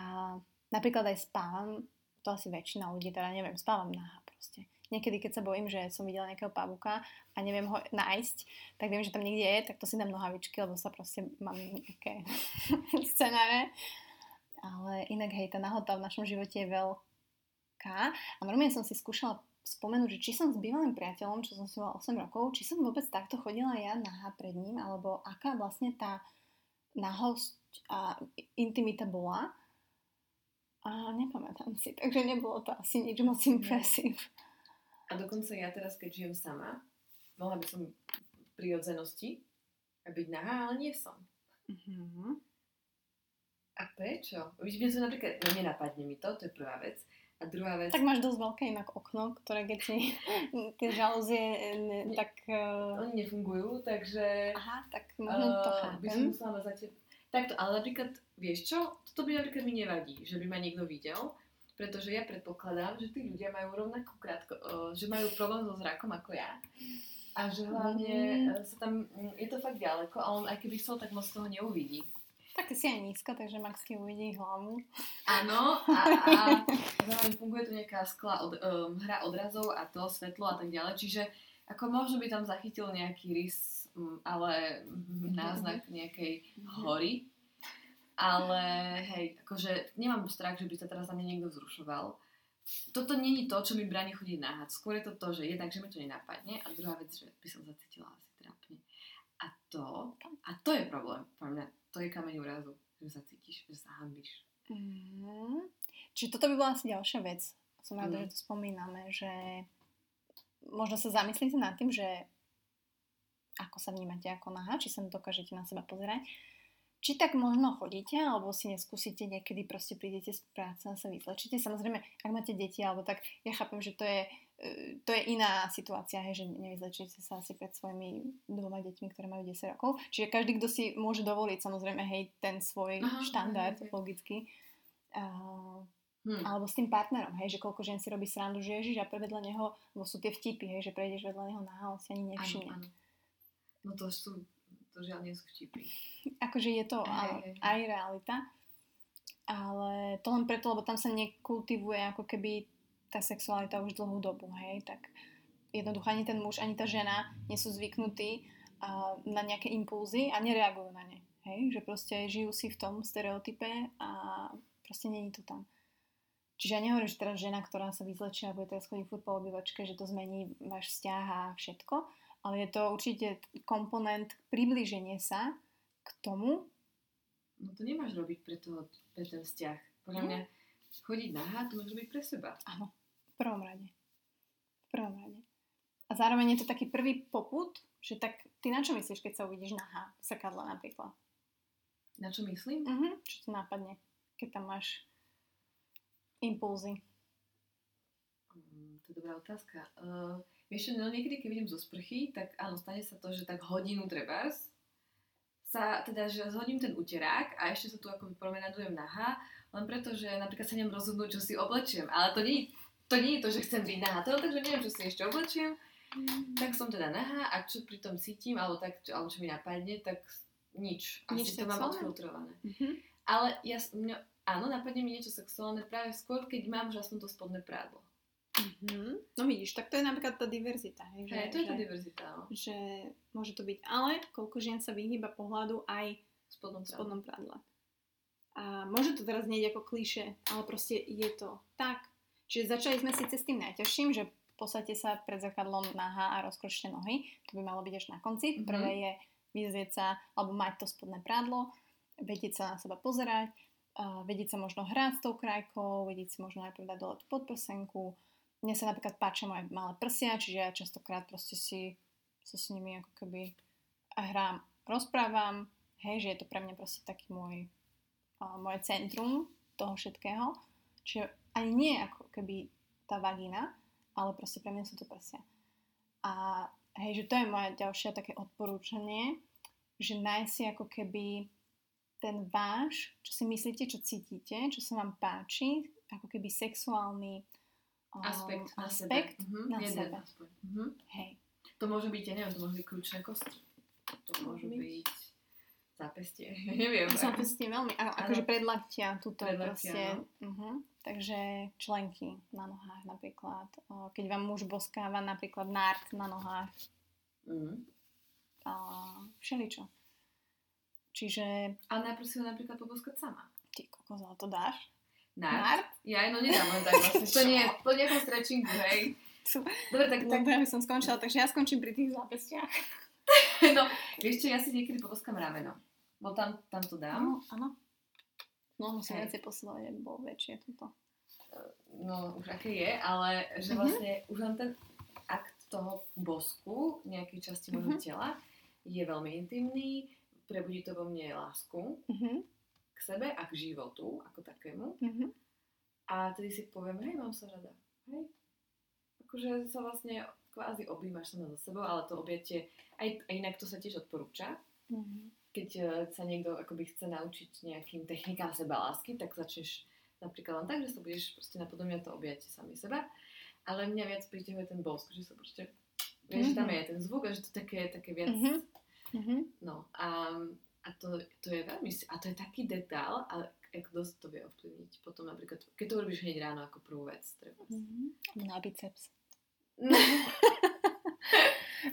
napríklad aj spávam, to asi väčšina ľudí, teda neviem, spávam nahá proste. Niekedy, keď sa bojím, že som videla nejakého pavuka a neviem ho nájsť, tak viem, že tam niekde je, tak to si dám nohavičky, lebo sa proste mám nejaké scenáre. Ale inak, hej, tá nahota v našom živote je veľká. A normálne som si skúšala spomenúť, že či som s bývalým priateľom, čo som si mala 8 rokov, či som vôbec takto chodila ja nahá pred ním, alebo aká vlastne tá nahosť a intimita bola. A nepamätám si, takže nebolo to asi nič moc impresív. A dokonca ja teraz, keď žijem sama, mohla by som prirodzenosti a byť nahá, ale nie som. Mm-hmm. A prečo? Víš, mne to napríklad, no nenapadne mi to, to je prvá vec. A druhá vec... Tak máš dosť veľké inak okno, ktoré keď si tie žalúzie ne, tak... Uh... Oni nefungujú, takže... Aha, tak možno uh, to chápem. By som musela mať zatiaľ... Takto, ale napríklad, vieš čo? Toto by napríklad mi nevadí, že by ma niekto videl, pretože ja predpokladám, že tí ľudia majú rovnako krátko, uh, že majú problém so zrakom ako ja. A že hlavne mm. sa tam, je to fakt ďaleko a on aj keby chcel, tak moc toho neuvidí. Tak si aj nízko, takže Max ti uvidí hlavu. Áno, a, a zároveň funguje tu nejaká skla, od, um, hra odrazov a to svetlo a tak ďalej, čiže ako možno by tam zachytil nejaký rys, um, ale náznak nejakej hory. Ale hej, akože nemám strach, že by sa teraz na mňa niekto vzrušoval. Toto není to, čo mi bráni chodiť na had. Skôr je to to, že jednak, že mi to nenapadne a druhá vec, že by som zacítila asi trápne. A to, a to je problém pre mňa to je kameň úrazu, že sa cítiš, že sa hambíš. Mm. Čiže toto by bola asi ďalšia vec. Som rada, mm. že to spomíname, že možno sa zamyslíte nad tým, že ako sa vnímate ako naha, či sa dokážete na seba pozerať. Či tak možno chodíte, alebo si neskúsite niekedy proste prídete z práce a sa vyzlečíte. Samozrejme, ak máte deti, alebo tak ja chápem, že to je E, to je iná situácia, hej, že nevyzlečíte sa asi pred svojimi dvoma deťmi, ktoré majú 10 rokov. Čiže každý, kto si môže dovoliť samozrejme, hej, ten svoj Aha, štandard okay. logicky. Uh, hmm. Alebo s tým partnerom, hej, že koľko žen si robí srandu, že ježiš a prevedľa neho, lebo sú tie vtipy, hej, že prejdeš vedľa neho na on si ani nevšimne. No to sú, to žiaľ nie sú vtipy. akože je to aj, aj realita, ale to len preto, lebo tam sa nekultivuje ako keby tá sexualita už dlhú dobu, hej, tak jednoducho ani ten muž, ani tá žena nie sú zvyknutí uh, na nejaké impulzy a nereagujú na ne, hej, že proste žijú si v tom stereotype a proste není to tam. Čiže ja nehovorím, že teraz žena, ktorá sa vyzlečí a bude teraz chodiť furt po obývačke, že to zmení váš vzťah a všetko, ale je to určite komponent priblíženie sa k tomu, No to nemáš robiť pre, toho, pre ten vzťah. Podľa Mhm. mňa chodiť nahá, to máš robiť pre seba. Áno, v prvom rade. V prvom rade. A zároveň je to taký prvý poput, že tak ty na čo myslíš, keď sa uvidíš nahá v zrkadle napríklad? Na čo myslím? Mhm. Čo ti nápadne, keď tam máš impulzy? Mm, to je dobrá otázka. Uh, vieš no niekedy, keď vidím zo sprchy, tak áno, stane sa to, že tak hodinu trebárs sa, teda, že zhodím ten uterák a ešte sa tu ako promenadujem nahá, len preto, že napríklad sa neviem rozhodnúť, čo si oblečiem. Ale to nie, to nie je to, že chcem byť nahá, to je tak, že neviem, čo si ešte oblečiem. Tak som teda nahá a čo pri tom cítim, alebo, tak, čo, alebo čo mi napadne, tak nič. Asi Nič to mám odfiltrované. Mhm. Ale ja, mňa, áno, napadne mi niečo sexuálne práve skôr, keď mám už aspoň to spodné prádlo. Mhm. No vidíš, tak to je napríklad tá diverzita. Hej, že, Hej, to je tá že, diverzita, no. že môže to byť. Ale koľko žien sa vyhýba pohľadu aj V spodnom v spodnom prádle. A môže to teraz znieť ako kliše, ale proste je to tak. Čiže začali sme síce s tým najťažším, že posadte sa pred zrkadlom nahá a rozkročte nohy. To by malo byť až na konci. Mhm. Prvé je vyzrieť sa, alebo mať to spodné prádlo, vedieť sa na seba pozerať, a vedieť sa možno hrať s tou krajkou, vedieť si možno najprv dať dole tú podprsenku. Mne sa napríklad páčia moje malé prsia, čiže ja častokrát proste si sa s nimi ako keby a hrám, rozprávam, hej, že je to pre mňa proste taký môj, a, moje centrum toho všetkého. Čiže ani nie ako keby tá vagína, ale proste pre mňa sú to prsia. A hej, že to je moje ďalšie také odporúčanie, že nájsť si ako keby ten váš, čo si myslíte, čo cítite, čo sa vám páči, ako keby sexuálny Aspekt na aspekt sebe. Mhm, na jeden sebe. aspoň. Mhm. Hej. To môže byť, ja neviem, to môže byť kľúčné kosti. To môže byť. byť zápestie. neviem. Zápestie veľmi, a, akože predlaktia, tuto Predlaktia, proste. no. Uh-huh. Takže členky na nohách napríklad. Keď vám muž boskáva napríklad nárt na nohách. Mhm. A všeličo. Čiže A najprv si ho napríklad poboskať sama. ty kokos, ale to dáš? Nárt? Nárt? Ja no nedám len tak vlastne. To nie je po nejakom stretchingu, hej. Dobre, tak, tak ja by som skončila, takže ja skončím pri tých zápestiach. no, vieš čo, ja si niekedy poboskám rameno. Bo tam, tam to dám. Áno, áno. No musím viacej posilovať, aby bolo väčšie toto. no už aké je, ale že Mhm. vlastne už len ten akt toho bosku nejakej časti môjho Mhm. tela je veľmi intimný, prebudí to vo mne lásku Uh-huh. K sebe a k životu ako takému Uh-huh. a tedy si poviem, hej, mám sa rada, hej. Akože sa vlastne kvázi objímaš sama za sebou, ale to objatie, aj, aj inak to sa tiež odporúča, Uh-huh. keď eh, sa niekto akoby chce naučiť nejakým technikám seba lásky, tak začneš napríklad len tak, že sa budeš proste napodobňať to objatie sami seba. Ale mňa viac priťahuje ten bosk, že sa proste, vieš, že tam Mhm. je ten zvuk a že to také, také viac, Mhm. Uh-huh. no a, a to, to je veľmi, a to je taký detail, ale ako dosť to vie ovplyvniť potom napríklad, keď to urobíš hneď ráno ako prvú vec, treba. Uh-huh. Na biceps.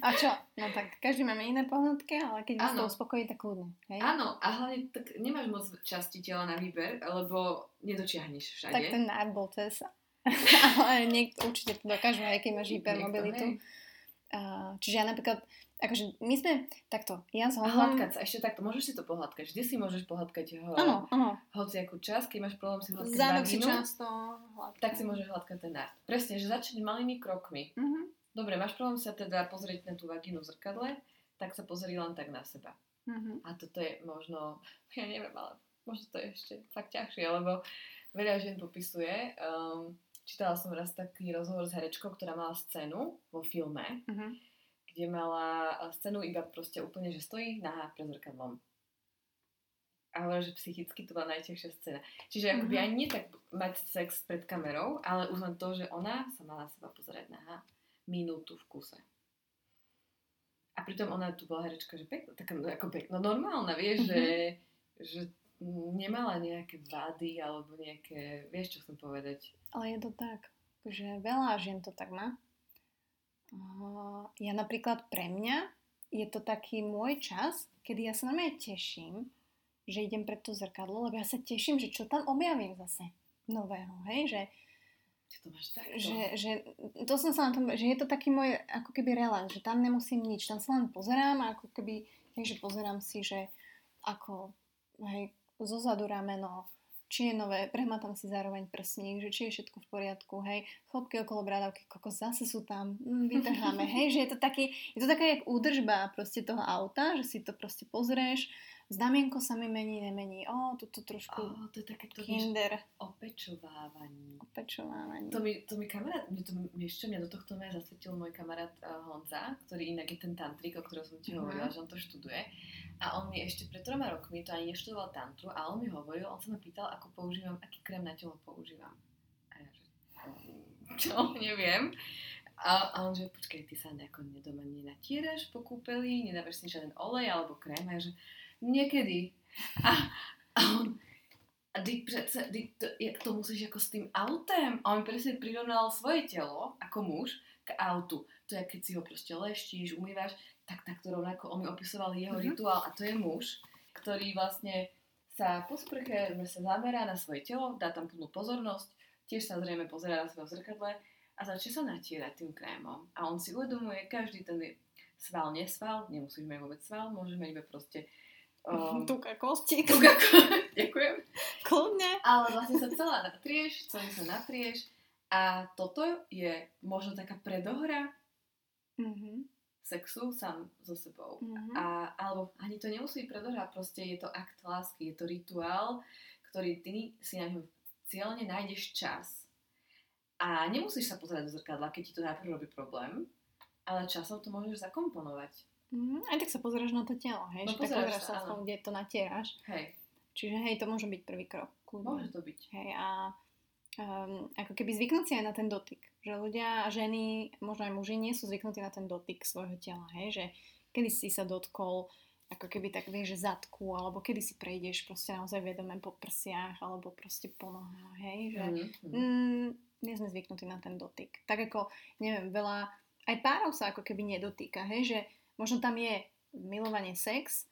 A čo? No tak každý máme iné pohľadky, ale keď vás to uspokojí, tak kľudne. Hej? Áno, a hlavne tak nemáš moc časti tela na výber, lebo nedočiahneš všade. Tak ten nárt bol cez. ale niekto určite to dokážu, aj keď máš Niekto, hypermobilitu. hej. Čiže ja napríklad, akože my sme, takto, ja s A hladkať sa, ešte takto, môžeš si to pohľadkať. Vždy si môžeš pohľadkať ho, Áno, áno. hociakú časť, keď máš problém si hladkať Zadok si často hladkám. tak si môžeš hladkať ten nárt. Presne, že začať malými krokmi. Mhm, Dobre, máš problém sa teda pozrieť na tú vagínu v zrkadle, tak sa pozri len tak na seba. mhm. A toto je možno, ja neviem, ale možno to je ešte fakt ťažšie, lebo veľa žien popisuje. Um, čítala som raz taký rozhovor s herečkou, ktorá mala scénu vo filme, Mhm. kde mala scénu iba proste úplne, že stojí nahá pred zrkadlom. A hovorila, že psychicky to bola najťažšia scéna. Čiže akoby Mhm. ani nie tak mať sex pred kamerou, ale už len to, že ona sa mala seba pozerať nahá minútu v kuse. A pritom ona tu bola herečka, že pekná, taká no, ako pekná, no normálna, vieš, Mhm. že, že nemala nejaké vády alebo nejaké, vieš, čo chcem povedať. Ale je to tak, že veľa žien to tak má. Ja napríklad pre mňa je to taký môj čas, kedy ja sa mňa teším, že idem pred to zrkadlo, lebo ja sa teším, že čo tam objavím zase nového, hej, že, Ty to máš takto. že, že to som sa na tom, že je to taký môj ako keby relax, že tam nemusím nič, tam sa len pozerám a ako keby, hej, že pozerám si, že ako, hej, zozadu rameno, či je nové, prehmatám si zároveň prsník, že či je všetko v poriadku, hej, chlopky okolo brádavky, koko zase sú tam, mm, vytrháme, hej, že je to taký, je to taká jak údržba proste toho auta, že si to proste pozrieš, znamienko sa mi mení, nemení, o, toto trošku oh, to je také to kinder. o pečovávaní. O pečovávaní. To mi, to mi kamarát, to, ešte mňa do tohto mňa zasvetil môj kamarát uh, Honza, ktorý inak je ten tantrik, o ktorom som ti mm-hmm. hovorila, že on to študuje. A on mi ešte pred troma rokmi, to ani neštudoval tantru, a on mi hovoril, on sa ma pýtal, ako používam, aký krém na telo používam. A ja že, čo, neviem. A, a on že, počkaj, ty sa nejako doma nenatieraš po kúpeli, nedávaš si žiaden olej alebo krém? A ja že, Niekedy. A, a on, a ty přece, ty to, jak to musíš jako s tým autem? A on presne prirovnal svoje telo, ako muž, k autu. To je, keď si ho proste leštíš, umývaš, tak takto rovnako on mi opisoval jeho mm-hmm. rituál a to je muž, ktorý vlastne sa po sprche sa zamerá na svoje telo, dá tam plnú pozornosť, tiež sa zrejme pozerá na svoje zrkadle a začne sa natierať tým krémom. A on si uvedomuje každý ten sval, nesval, nemusíš mať vôbec sval, môžeš mať iba proste Um, tuka kosti. Tuka kosti, ďakujem. Kľudne. Ale vlastne sa celá natrieš, celý sa natrieš a toto je možno taká predohra mm-hmm. sexu sám so sebou. Mm-hmm. A, alebo ani to nemusí byť predohra, proste je to akt lásky, je to rituál, ktorý ty si na ňom cieľne nájdeš čas. A nemusíš sa pozerať do zrkadla, keď ti to najprv robí problém, ale časom to môžeš zakomponovať. Mm, aj tak sa pozrieš na to telo, hej? No, že tak pozrieš sa, aspoň, kde to natieraš. Hej. Čiže hej, to môže byť prvý krok. Kľudne. Môže to byť. Hej, a um, ako keby zvyknúť si aj na ten dotyk. Že ľudia ženy, možno aj muži, nie sú zvyknutí na ten dotyk svojho tela, hej? Že kedy si sa dotkol ako keby tak vieš, že zadku, alebo kedy si prejdeš proste naozaj vedome po prsiach, alebo proste po nohách, hej, že mm-hmm. mm, nie sme zvyknutí na ten dotyk. Tak ako, neviem, veľa, aj párov sa ako keby nedotýka, hej, že možno tam je milovanie sex,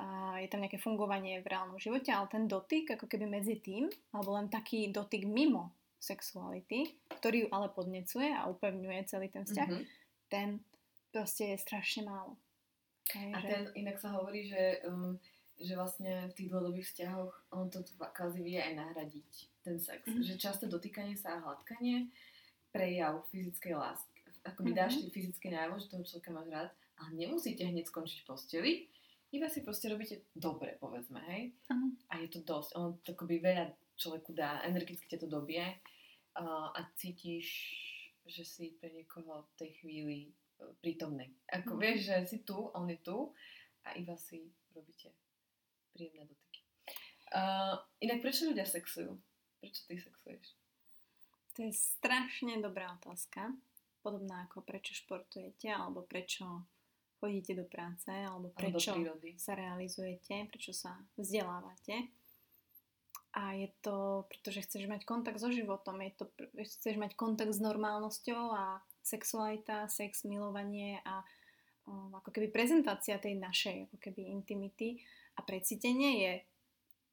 a je tam nejaké fungovanie v reálnom živote, ale ten dotyk ako keby medzi tým, alebo len taký dotyk mimo sexuality, ktorý ju ale podnecuje a upevňuje celý ten vzťah, mm-hmm. ten proste je strašne málo. Okay, a že... ten, inak sa hovorí, že, um, že vlastne v tých dlhodobých vzťahoch on to kvázi vie aj nahradiť, ten sex. Mm-hmm. Že často dotýkanie sa a hladkanie prejav fyzickej lásky. Ako by mm-hmm. dáš ty fyzické najavo, že toho človeka máš rád, a nemusíte hneď skončiť posteli, iba si proste robíte dobre, povedzme, hej. Uh-huh. A je to dosť. On to akoby veľa človeku dá, energicky ťa to dobie uh, a cítiš, že si pre niekoho v tej chvíli uh, prítomný. Ako uh-huh. vieš, že si tu, on je tu a iba si robíte príjemné dotyky. Uh, inak prečo ľudia sexujú? Prečo ty sexuješ? To je strašne dobrá otázka. Podobná ako prečo športujete, alebo prečo chodíte do práce alebo prečo sa realizujete, prečo sa vzdelávate. A je to, pretože chceš mať kontakt so životom, je to, chceš mať kontakt s normálnosťou a sexualita, sex, milovanie a um, ako keby prezentácia tej našej ako keby intimity a precítenie je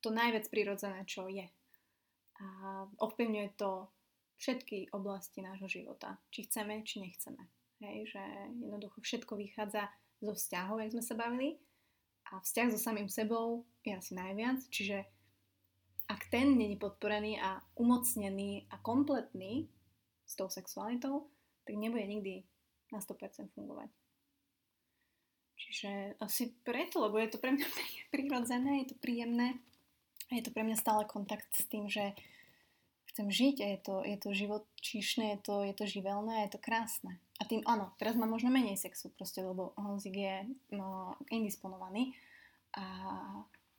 to najviac prirodzené, čo je. A ovplyvňuje to všetky oblasti nášho života, či chceme, či nechceme. Hej, že jednoducho všetko vychádza zo vzťahov, jak sme sa bavili. A vzťah so samým sebou je asi najviac. Čiže ak ten není podporený a umocnený a kompletný s tou sexualitou, tak nebude nikdy na 100% fungovať. Čiže asi preto, lebo je to pre mňa prirodzené, je to príjemné a je to pre mňa stále kontakt s tým, že chcem žiť a je to, je to živočíšne, je to, je to živelné a je to krásne. A tým áno, teraz má možno menej sexu proste, lebo Honzik je no, indisponovaný a,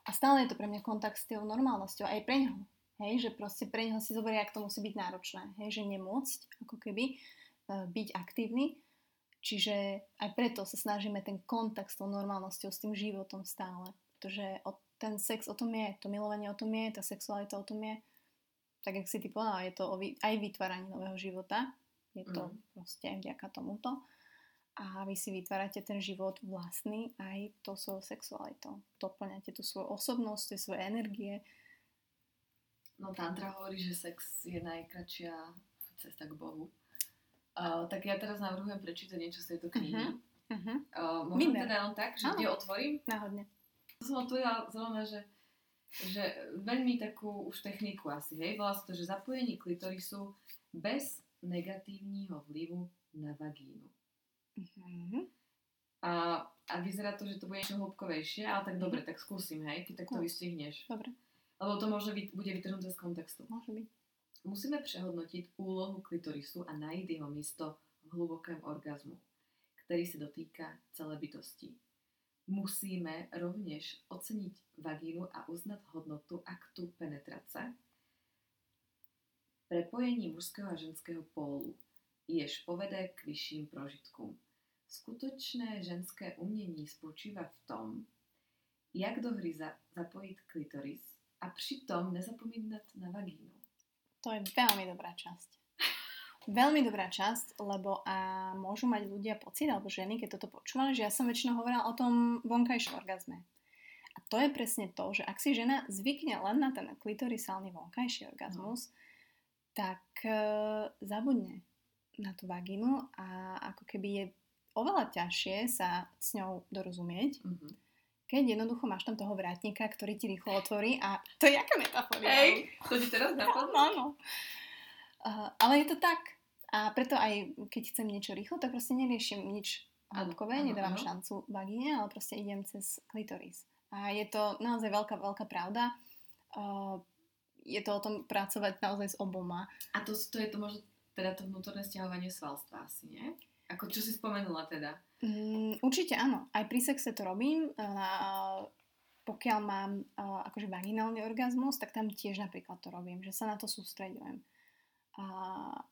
a stále je to pre mňa kontakt s tou normálnosťou, aj pre ňoho. Hej, že proste pre neho si zoberie, ak to musí byť náročné. Hej, že nemôcť ako keby e, byť aktívny. Čiže aj preto sa snažíme ten kontakt s tou normálnosťou, s tým životom stále. Pretože ten sex o tom je, to milovanie o tom je, tá sexualita o tom je tak jak si ty povedala, je to aj vytváranie nového života. Je to mm. proste vďaka tomuto. A vy si vytvárate ten život vlastný aj to svojou sexualitou. Doplňate tú svoju osobnosť, tie svoje energie. No Tantra hovorí, že sex je najkračšia cesta k Bohu. Uh, tak ja teraz navrhujem prečítať niečo z tejto knihy. Uh-huh. Uh-huh. Uh, môžem teda len tak, že kde otvorím? Náhodne. Som otvorila zrovna, že že veľmi takú už techniku asi, hej, volá sa to, že zapojenie klitorisu bez negatívneho vplyvu na vagínu. Mhm. A, a vyzerá to, že to bude niečo hĺbkovejšie, ale tak dobre, tak skúsim, hej, keď tak to No. vystihneš. Dobre, Lebo to možno vy, bude vytrhnuté z kontextu. môže byť. Musíme prehodnotiť úlohu klitorisu a nájsť jeho miesto v hlubokém orgazmu, ktorý sa dotýka celé bytosti. Musíme rovnež oceniť vagínu a uznať hodnotu aktu penetrace, prepojení mužského a ženského pólu, jež povede k vyšším prožitkům. Skutočné ženské umění spočívá v tom, jak do hry za- zapojit klitoris a přitom nezapomínat na vagínu. To je veľmi dobrá časť. Veľmi dobrá časť, lebo a môžu mať ľudia pocit, alebo ženy, keď toto počúvali, že ja som väčšinou hovorila o tom vonkajšom orgazme. A to je presne to, že ak si žena zvykne len na ten klitorisálny vonkajší orgazmus, tak e, zabudne na tú vagínu a ako keby je oveľa ťažšie sa s ňou dorozumieť, Mhm. keď jednoducho máš tam toho vrátnika, ktorý ti rýchlo otvorí a to je jaká metafora. Hej, to ti teraz napadlo? Áno. Uh, ale je to tak. A preto aj keď chcem niečo rýchlo, tak proste neriešim nič hĺbkové, nedávam áno. šancu vagíne, ale proste idem cez klitoris. A je to naozaj veľká, veľká pravda. Uh, je to o tom pracovať naozaj s oboma. A to, to je to možno teda to vnútorné stiahovanie svalstva asi, nie? Ako čo si spomenula teda? Mm, určite áno. Aj pri sexe to robím. Uh, pokiaľ mám uh, akože vaginálny orgazmus, tak tam tiež napríklad to robím, že sa na to sústreďujem. A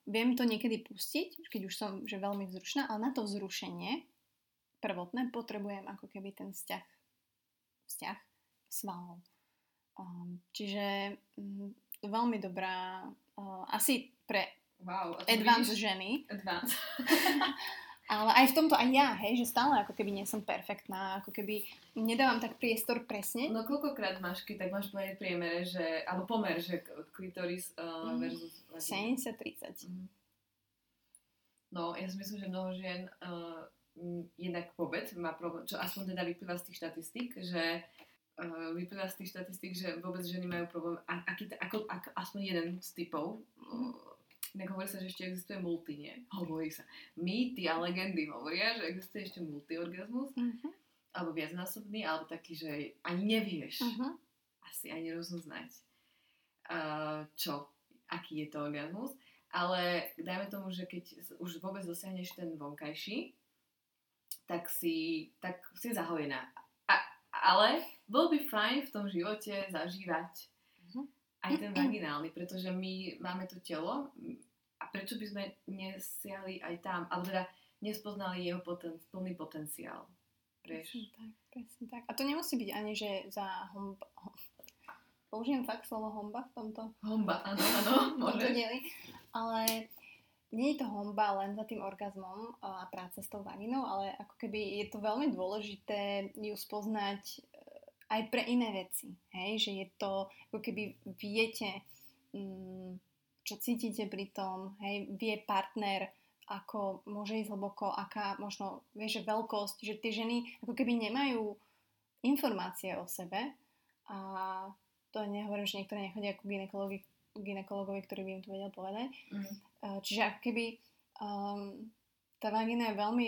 viem to niekedy pustiť, keď už som že veľmi vzrušná, ale na to vzrušenie prvotné potrebujem ako keby ten vzťah, vzťah svalov. Um, čiže mm, veľmi dobrá, uh, asi pre Wow. advanced vidíš? ženy, Advance. ale aj v tomto aj ja, hej, že stále ako keby nie som perfektná, ako keby nedávam tak priestor presne. No koľkokrát máš, keď tak máš v priemere, že, alebo pomer, že klitoris uh, Mm, versus vagína. 70-30. Mhm. No, ja si myslím, že mnoho žien uh, jednak vôbec má problém, čo aspoň teda vyplýva z tých štatistík, že uh, vyplýva z tých štatistík, že vôbec ženy majú problém, a, aký, ako, ako, aspoň jeden z typov, uh, inak hovorí sa, že ešte existuje multi, nie? Hovorí sa. Mýty a legendy hovoria, že existuje ešte multiorgazmus, Uh-huh. alebo viacnásobný, alebo taký, že ani nevieš Uh-huh. asi ani rozoznať, uh, čo, aký je to orgazmus. Ale dajme tomu, že keď už vôbec dosiahneš ten vonkajší, tak si, tak si zahojená. A, ale bol by fajn v tom živote zažívať. Aj ten vaginálny, pretože my máme to telo a prečo by sme nesiahli aj tam, alebo teda nespoznali jeho poten, plný potenciál. Presne tak, presne tak. A to nemusí byť ani, že za homba... hom- Použijem fakt slovo homba v tomto, Homba, áno, áno, v tomto môže. dieli. Ale nie je to homba len za tým orgazmom a práca s tou vaginou, ale ako keby je to veľmi dôležité ju spoznať aj pre iné veci. Hej? Že je to, ako keby viete, mm, čo cítite pri tom, hej? vie partner, ako môže ísť hlboko, aká možno, vieš, že veľkosť, že tie ženy ako keby nemajú informácie o sebe a to nehovorím, že niektoré nechodia ako ginekologi, ginekologovi, ktorý by im to vedel povedať. Uh, Čiže ako keby um, tá vagina je veľmi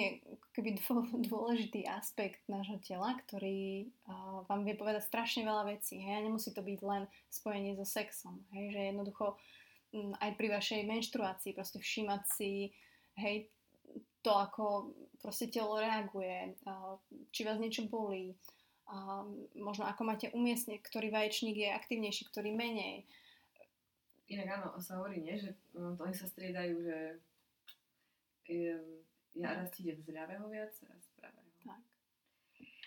keby dô- dôležitý aspekt nášho tela, ktorý uh, vám vie povedať strašne veľa vecí. Hej? A nemusí to byť len spojenie so sexom. Hej? Že jednoducho aj pri vašej menštruácii proste všímať si hej, to, ako proste telo reaguje, uh, či vás niečo bolí, uh, možno ako máte umiestne, ktorý vaječník je aktívnejší, ktorý menej. Inak áno, sa hovorí, nie? že um, to oni sa striedajú, že ja raz ti ide z ľavého viac, raz z pravého. Tak.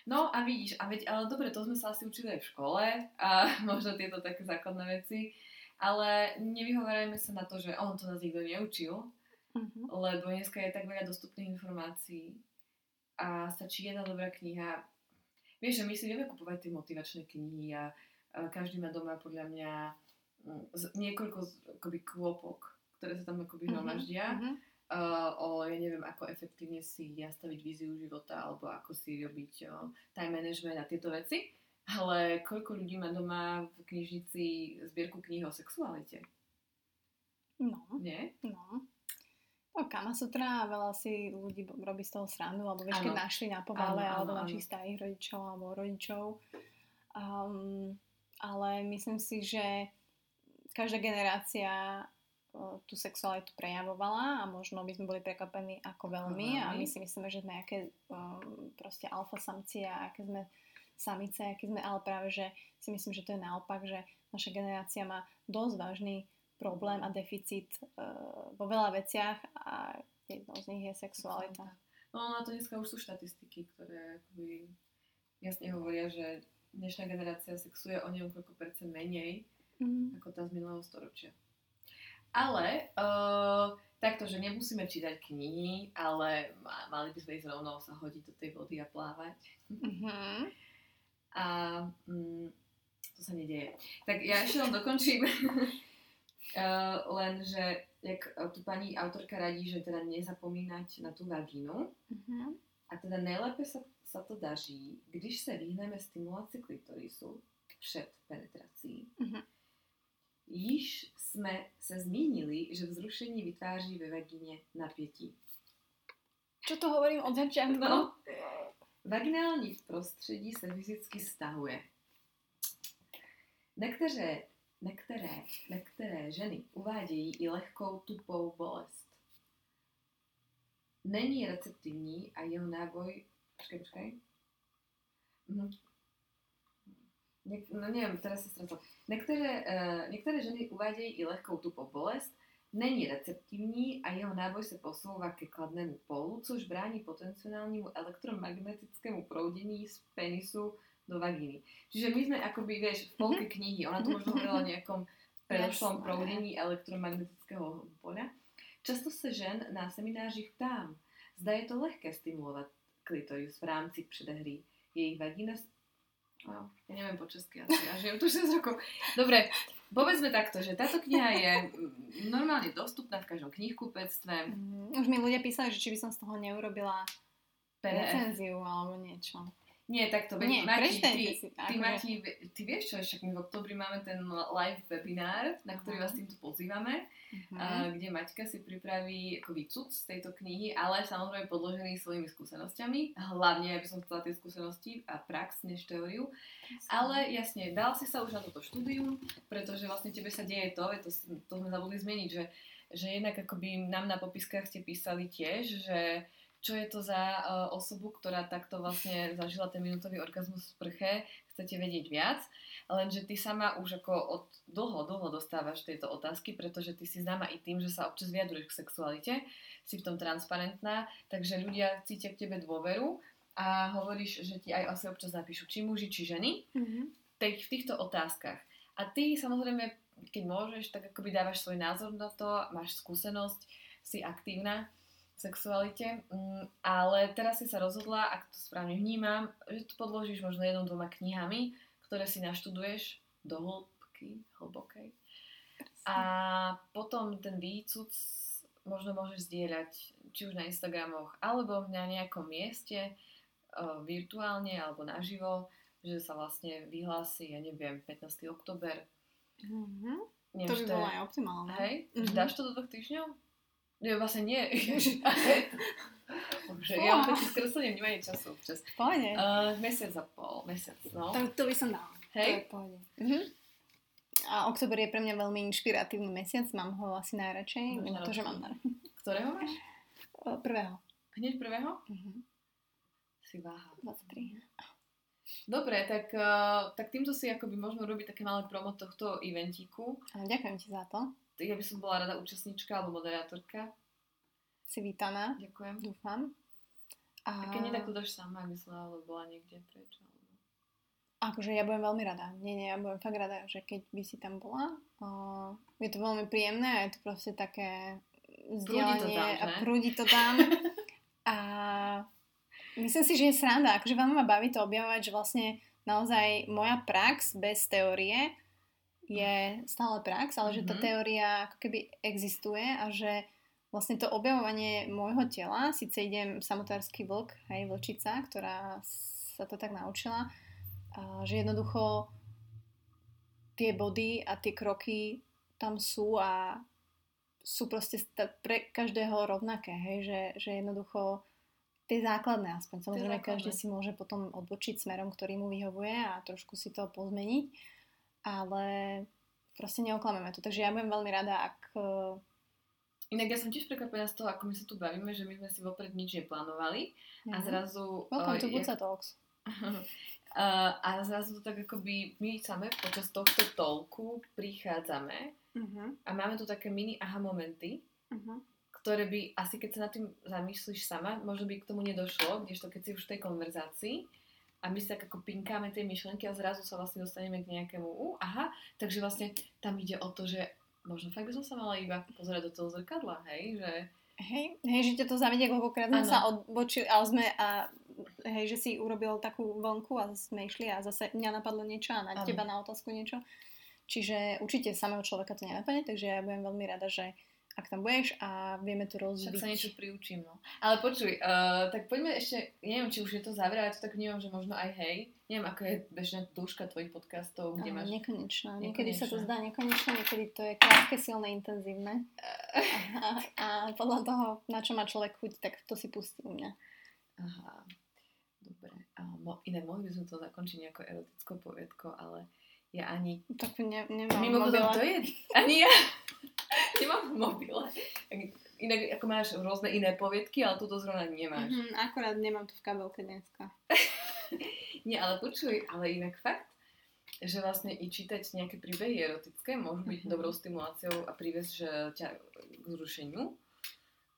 No a vidíš, a veď, ale dobre, to sme sa asi učili aj v škole a možno tieto také základné veci, ale nevyhovárajme sa na to, že on to nás nikto neučil, Uh-huh. lebo dneska je tak veľa dostupných informácií a stačí jedna dobrá kniha. Vieš, že my si vieme kupovať tie motivačné knihy a, a každý má doma podľa mňa mm, niekoľko akoby kôpok, ktoré sa tam akoby mhm. Uh, o, ja neviem, ako efektívne si nastaviť víziu života alebo ako si robiť uh, time management a tieto veci. Ale koľko ľudí má doma v knižnici zbierku kníh o sexualite? No, Nie? no. No, Kama Sutra a veľa si ľudí robí z toho srandu, alebo vieš, keď Áno. našli na povale, alebo našich starých rodičov, alebo rodičov. Um, ale myslím si, že každá generácia tú sexualitu prejavovala a možno by sme boli prekvapení ako veľmi a veľmi. my si myslíme, že sme aké um, proste alfa samci a aké sme samice, aké sme, ale práve, že si myslím, že to je naopak, že naša generácia má dosť vážny problém a deficit uh, vo veľa veciach a jednou z nich je sexualita. No na to dneska už sú štatistiky, ktoré akoby jasne hovoria, že dnešná generácia sexuje o niekoľko percent menej Mm. ako tá z minulého storočia. Ale uh, takto, že nemusíme čítať knihy, ale ma- mali by sme ísť rovno sa hodiť do tej vody a plávať. Mhm. A mm, to sa nedieje. Tak ja ešte len dokončím. uh, len, že jak tu pani autorka radí, že teda nezapomínať na tú vagínu. Mhm. A teda nejlépe sa, sa to daří, když se vyhneme stimulaci klitorisu před penetrací. Mhm. Již jsme se zmínili, že vzrušení vytváří ve vagíně napětí. Čo to hovorím od začiatku? No. Vaginální prostředí se fyzicky stahuje. Některé, některé, některé ženy uvádějí i lehkou tupou bolest. Není receptivní a jeho náboj... Počkej, počkej. Něk, no nevím, teraz se ztratil. Některé, uh, některé ženy uvádějí i lehkou tupou bolest, není receptivní a jeho náboj se posouvá ke kladnému polu, což brání potenciálnímu elektromagnetickému proudění z penisu do vagíny. Čiže my sme akoby, vieš, v polke knihy, ona tu možno hovorila o nejakom predošlom proudení elektromagnetického poľa. Často se žen na seminářích ptám, zda je to lehké stimulovat klitoris v rámci předehry. Jejich vagína... No, ja neviem po česky asi, ja žijem tu 6 rokov. Dobre, povedzme takto, že táto kniha je mm, normálne dostupná v každom knihkupectve. Mhm. Už mi ľudia písali, že či by som z toho neurobila PDF. recenziu alebo niečo. Nie, takto, Nie, Mati, ty, si. ty, Mati, ty vieš čo, však my v oktobri máme ten live webinár, na ktorý Aha. vás týmto pozývame, a, kde Maťka si pripraví ako výcud z tejto knihy, ale samozrejme podložený svojimi skúsenosťami. Hlavne, aby som chcela tie skúsenosti a prax, než teóriu. Ale jasne, dal si sa už na toto štúdium, pretože vlastne tebe sa deje to, to, to sme zabudli zmeniť, že, že jednak akoby nám na popiskách ste písali tiež, že čo je to za uh, osobu, ktorá takto vlastne zažila ten minútový orgazmus v sprche, chcete vedieť viac, lenže ty sama už ako od dlho, dlho dostávaš tieto otázky, pretože ty si známa i tým, že sa občas vyjadruješ k sexualite, si v tom transparentná, takže ľudia cítia k tebe dôveru a hovoríš, že ti aj asi občas napíšu, či muži, či ženy, Mhm. tej, v týchto otázkach. A ty samozrejme, keď môžeš, tak akoby dávaš svoj názor na to, máš skúsenosť, si aktívna sexualite, mm, ale teraz si sa rozhodla, ak to správne vnímam, že to podložíš možno jednou, dvoma knihami, ktoré si naštuduješ do hĺbky, hlbokej. A potom ten výcud možno môžeš zdieľať či už na Instagramoch, alebo na nejakom mieste, uh, virtuálne alebo naživo, že sa vlastne vyhlási, ja neviem, 15. oktober. Mhm. Neviem, To by bolo je- aj optimálne. Hej? Mhm. dáš to do dvoch týždňov? Nie, vlastne nie. Bože, ja mám také skreslenie vnímanie času občas. Pohode. Uh, mesiac a pol, mesiac, no. To, to by som dala. Hej? To je. Mhm. A oktober je pre mňa veľmi inšpiratívny mesiac, mám ho asi najradšej, mimo to, že mám na Ktorého máš? prvého. Hneď prvého? Mhm. Si váha. 23. Dobre, tak, uh, tak týmto si akoby môžeme robiť také malé promo tohto eventíku. Áno, ďakujem ti za to. Ja by som bola rada účastníčka alebo moderátorka. Si vítaná, Ďakujem. dúfam. A keď nie, tak to dáš sama, aby som ale bola niekde preč. Alebo... Akože ja budem veľmi rada. Nie, nie, ja budem fakt rada, že keď by si tam bola. Uh, je to veľmi príjemné a je to proste také vzdielanie a prúdi to tam. a myslím si, že je sranda. Akože veľmi ma baví to objavovať, že vlastne naozaj moja prax bez teórie je stále prax, ale že tá Mhm. teória ako keby existuje a že vlastne to objavovanie môjho tela, síce idem samotársky vlk, hej, vlčica, ktorá sa to tak naučila, že jednoducho tie body a tie kroky tam sú a sú proste pre každého rovnaké, hej, že, že jednoducho tie základné aspoň. Samozrejme, každý si môže potom odbočiť smerom, ktorý mu vyhovuje a trošku si to pozmeniť, ale proste neoklameme to. Takže ja budem veľmi rada, ak... Eh, Inak ja som tiež prekvapená z toho, ako my sa tu bavíme, že my sme si vopred nič neplánovali mm-hmm. a zrazu... Welcome to Buca Talks. A zrazu to tak akoby my same počas tohto tolku prichádzame uh-huh. a máme tu také mini aha momenty, uh-huh. ktoré by asi keď sa nad tým zamýšľaš sama, možno by k tomu nedošlo, kdežto keď si už v tej konverzácii a my sa tak ako pinkáme tej myšlenky a zrazu sa vlastne dostaneme k nejakému uh, aha, takže vlastne tam ide o to, že možno fakt by som sa mala iba pozerať do toho zrkadla, hej, že Hej, hej, že ťa to zavedie, koľkokrát sme sa odbočili, ale sme a hej, že si urobil takú vlnku a sme išli a zase mňa napadlo niečo a na ano. teba na otázku niečo. Čiže určite samého človeka to nenapadne, takže ja budem veľmi rada, že ak tam budeš a vieme to rozbiť. Však sa niečo priučím, no. Ale počuj, uh, tak poďme ešte, neviem, či už je to záver, ale to tak vnímam, že možno aj hej. Neviem, ako je bežná dĺžka tvojich podcastov, kde máš... Nekonečná. Niekedy sa to zdá nekonečné, niekedy to je krátke, silné, intenzívne. a, a podľa toho, na čo má človek chuť, tak to si pustí u mňa. Aha. Dobre. A mo- iné mohli by sme to zakončiť nejako erotickou poviedkou, ale ja ani... Tak ne, nemám Mimochodom, to je... Ani ja nemám v mobile. Inak ako máš rôzne iné poviedky, ale túto zrovna nemáš. Mm-hmm, akorát nemám to v kabelke dneska. Nie, ale počuj, ale inak fakt, že vlastne i čítať nejaké príbehy erotické môžu byť mm-hmm. dobrou stimuláciou a priviesť že ťa k zrušeniu,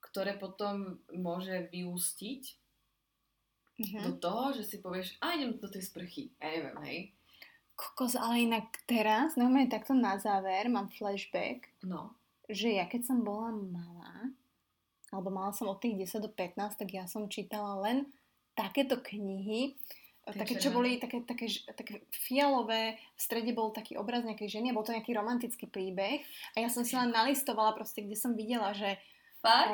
ktoré potom môže vyústiť mm-hmm. do toho, že si povieš, a idem do tej sprchy. Ja neviem, hej. Kokos, ale inak teraz, no takto na záver, mám flashback. No. Že ja keď som bola malá, alebo mala som od tých 10 do 15, tak ja som čítala len takéto knihy, také, čo boli také, také, také fialové, v strede bol taký obraz nejakej ženy, bol to nejaký romantický príbeh a ja som si len nalistovala proste, kde som videla, že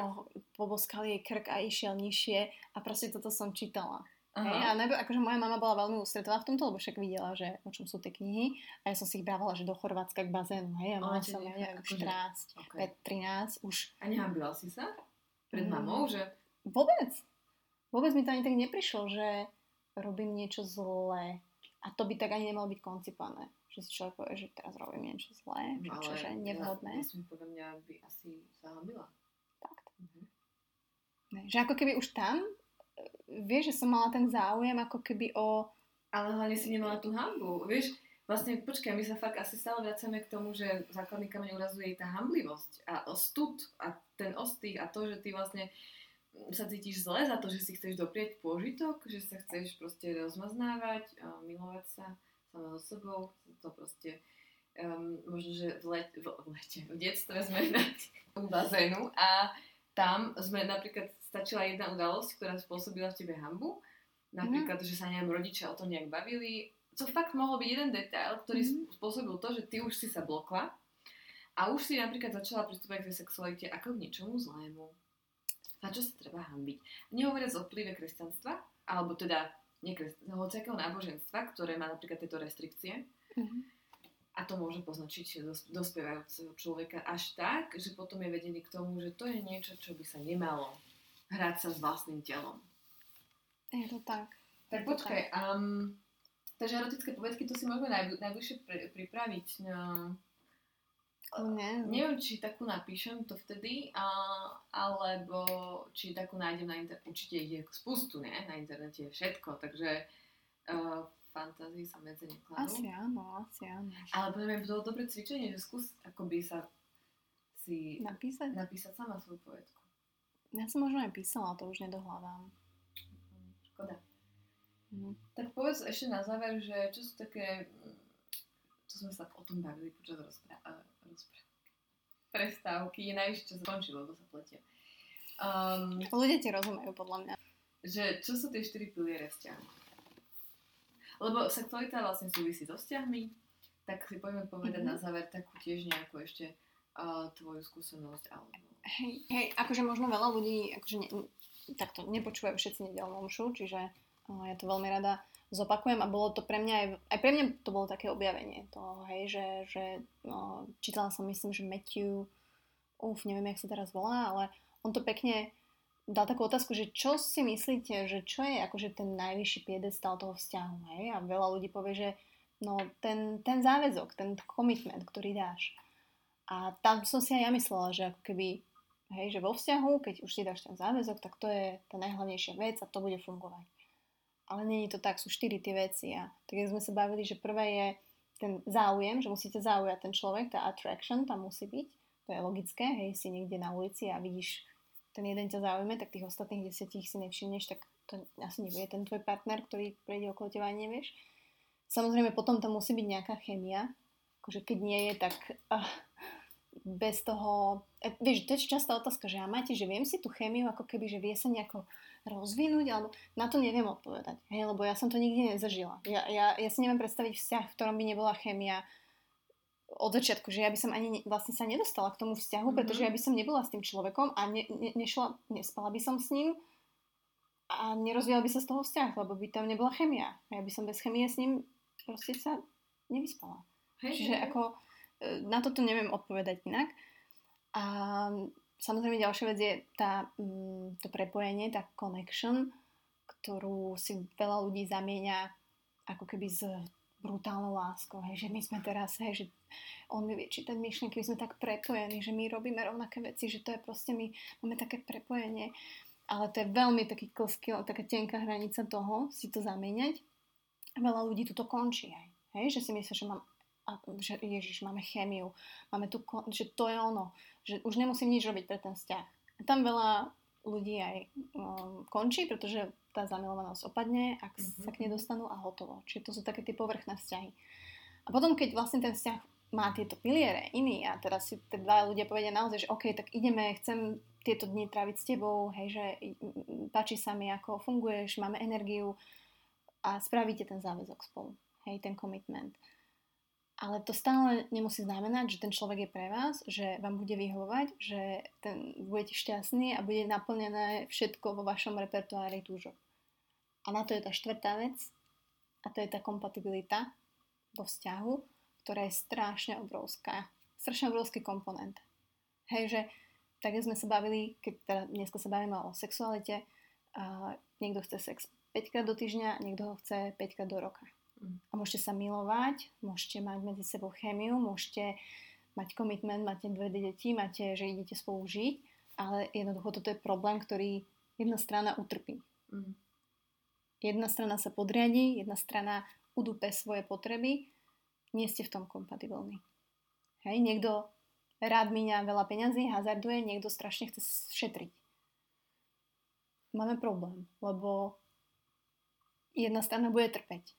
Oh, poboskal jej krk a išiel nižšie a proste toto som čítala. Hej, a nebo, akože moja mama bola veľmi ústretová v tomto, lebo však videla, že o čom sú tie knihy a ja som si ich brávala, že do Chorvátska k bazénu, hej, a mala som, ja neviem, 14, okay. 13, už. A nehambila si sa? Pred mm. mamou, že? Vôbec. Vôbec mi to ani tak neprišlo, že robím niečo zlé. A to by tak ani nemalo byť koncipované. Že si človek povie, že teraz robím niečo zlé, no, čo, je nevhodné. Ja, ja podľa mňa by asi zahambila. Ne, že ako keby už tam, vieš, že som mala ten záujem ako keby o... Ale hlavne si nemala tú hambu, vieš, vlastne počkaj, my sa fakt asi stále vracame k tomu, že základný kameň urazuje tá hamblivosť a stud a ten ostých a to, že ty vlastne sa cítiš zle za to, že si chceš doprieť pôžitok, že sa chceš proste rozmaznávať, milovať sa sama so sebou, to proste um, možno, že v, let, v, lete, v detstve sme na bazénu a tam sme napríklad stačila jedna udalosť, ktorá spôsobila v tebe hambu. Napríklad, mm. že sa neviem, rodičia o tom nejak bavili. Co fakt mohol byť jeden detail, ktorý mm. spôsobil to, že ty už si sa blokla a už si napríklad začala pristúpať k tej sexualite ako k niečomu zlému. Za čo sa treba hambiť? Nehovoriac o vplyve kresťanstva, alebo teda hociakého náboženstva, ktoré má napríklad tieto restrikcie. Mm. A to môže poznačiť dospievajúceho človeka až tak, že potom je vedený k tomu, že to je niečo, čo by sa nemalo hrať sa s vlastným telom. Je to tak. Tak počkaj, tak. Um, takže erotické povedky, to si môžeme najbl- najbližšie pri- pripraviť. No, ne. Neviem, či takú napíšem to vtedy, a, alebo či takú nájdem na internete. Určite je spustu, ne? Na internete je všetko, takže uh, fantázii sa medzi nekladú. Asi áno, asi áno. Ale podľa mňa by bolo dobré cvičenie, že skús akoby sa si napísať, napísať sama svoju povedku. Ja som možno aj písala, to už nedohľadám. Škoda. Mm. Tak povedz ešte na záver, že čo sú také, čo sme sa o tom bavili počas rozprávky, rozprá- prestávky, je najvyššie, čo skončilo, lebo sa pletie. Um, Ľudia ti rozumejú, podľa mňa. Že čo sú tie štyri piliere vzťahu? Lebo sexualita vlastne súvisí so vzťahmi, tak si poďme povedať mm-hmm. na záver takú tiež nejakú ešte uh, tvoju skúsenosť alebo Hej, hej, akože možno veľa ľudí, akože ne, takto nepočúvajú všetci nedelnú omšu, čiže uh, ja to veľmi rada zopakujem a bolo to pre mňa aj, aj pre mňa to bolo také objavenie toho, hej, že, že no, čítala som myslím, že Matthew, uf, neviem, jak sa teraz volá, ale on to pekne dal takú otázku, že čo si myslíte, že čo je akože ten najvyšší piedestal toho vzťahu, hej, a veľa ľudí povie, že no ten, ten záväzok, ten commitment, ktorý dáš. A tam som si aj ja myslela, že ako keby, hej, že vo vzťahu, keď už si dáš ten záväzok, tak to je tá najhlavnejšia vec a to bude fungovať. Ale je to tak, sú štyri tie veci. A tak sme sa bavili, že prvé je ten záujem, že musíte zaujať ten človek, tá attraction tam musí byť. To je logické, hej, si niekde na ulici a vidíš, ten jeden ťa zaujíme, tak tých ostatných desiatich si nevšimneš, tak to asi nebude ten tvoj partner, ktorý prejde okolo teba a nevieš. Samozrejme, potom tam musí byť nejaká chemia, akože keď nie je, tak uh, bez toho, e, vieš, to je častá otázka, že a máte, že viem si tú chemiu ako keby, že vie sa nejako rozvinúť, alebo na to neviem odpovedať, hej, lebo ja som to nikdy nezažila. Ja, ja, ja si neviem predstaviť vzťah, v ktorom by nebola chémia od začiatku, že ja by som ani ne, vlastne sa nedostala k tomu vzťahu, mm-hmm. pretože ja by som nebola s tým človekom a ne, ne, nešla, nespala by som s ním a nerozvíjal by sa z toho vzťah, lebo by tam nebola chemia. Ja by som bez chemie s ním proste sa nevyspala. Hej, Čiže hej. ako na toto neviem odpovedať inak. A samozrejme ďalšia vec je tá, mm, to prepojenie, tá connection, ktorú si veľa ľudí zamieňa ako keby s brutálnou láskou, hej, že my sme teraz, hej, že on mi vie čítať myšlienky, my sme tak prepojení, že my robíme rovnaké veci, že to je proste, my máme také prepojenie, ale to je veľmi taký klský, taká tenká hranica toho, si to zamieňať. Veľa ľudí tu to končí aj, hej, že si myslia, že mám a, že Ježiš, máme chemiu, máme tu, že to je ono, že už nemusím nič robiť pre ten vzťah. Tam veľa ľudí aj um, končí, pretože tá zamilovanosť opadne, ak mm-hmm. sa k nej dostanú a hotovo. Čiže to sú také tie povrchné vzťahy. A potom, keď vlastne ten vzťah má tieto piliere iný a teraz si tie dva ľudia povedia naozaj, že OK, tak ideme, chcem tieto dni tráviť s tebou, hej, že páči sa mi, ako funguješ, máme energiu a spravíte ten záväzok spolu, hej, ten commitment. Ale to stále nemusí znamenať, že ten človek je pre vás, že vám bude vyhovovať, že ten, budete šťastní a bude naplnené všetko vo vašom repertoári túžok. A na to je tá štvrtá vec a to je tá kompatibilita vo vzťahu, ktorá je strašne obrovská. Strašne obrovský komponent. Hej, že tak sme sa bavili, keď teda dneska sa bavíme o sexualite, a niekto chce sex 5 krát do týždňa, niekto ho chce 5 krát do roka. A môžete sa milovať, môžete mať medzi sebou chemiu, môžete mať komitment, máte dve deti, máte, že idete spolu žiť, ale jednoducho toto je problém, ktorý jedna strana utrpí. Mm. Jedna strana sa podriadi, jedna strana udúpe svoje potreby, nie ste v tom kompatibilní. Hej, niekto rád míňa veľa peňazí, hazarduje, niekto strašne chce šetriť. Máme problém, lebo jedna strana bude trpeť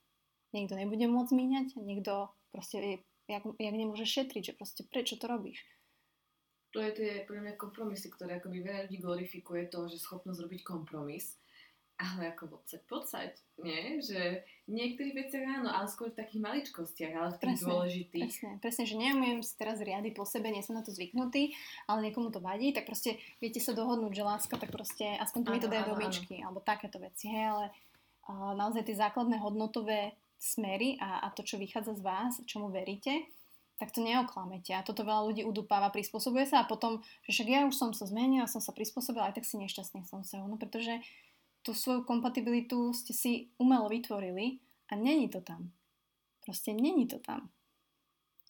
niekto nebude môcť míňať, niekto proste, jak, jak nemôže šetriť, že proste prečo to robíš. To je tie pre mňa kompromisy, ktoré akoby veľa ľudí glorifikuje to, že schopnosť robiť kompromis. Ale ako podsať, podsať, nie? Že v niektorých veciach áno, ale skôr v takých maličkostiach, ale v tých presne, dôležitých. Presne, presne, že neumiem si teraz riady po sebe, nie som na to zvyknutý, ale niekomu to vadí, tak proste viete sa dohodnúť, že láska, tak proste aspoň to mi to dajú do myčky, alebo takéto veci, hej, ale a naozaj tie základné hodnotové smery a, a to, čo vychádza z vás, čomu veríte, tak to neoklamete. A toto veľa ľudí udupáva, prispôsobuje sa a potom, že však ja už som sa zmenila, som sa prispôsobila, aj tak si nešťastný som sa. No pretože tú svoju kompatibilitu ste si umelo vytvorili a není to tam. Proste není to tam.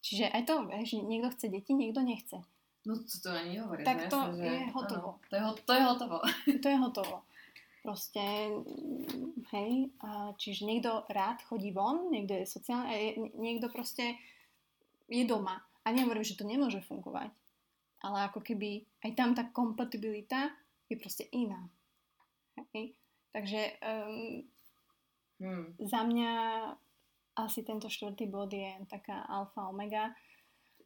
Čiže aj to, že niekto chce deti, niekto nechce. No to, to ani nehovorí. Tak to jasne, je že... hotovo. Áno, to, je, to je hotovo. to je hotovo. Proste, hej, čiže niekto rád chodí von, niekto je sociálny, niekto proste je doma. A nehovorím, že to nemôže fungovať, ale ako keby aj tam tá kompatibilita je proste iná. Hej. Takže um, hmm. za mňa asi tento štvrtý bod je taká alfa omega.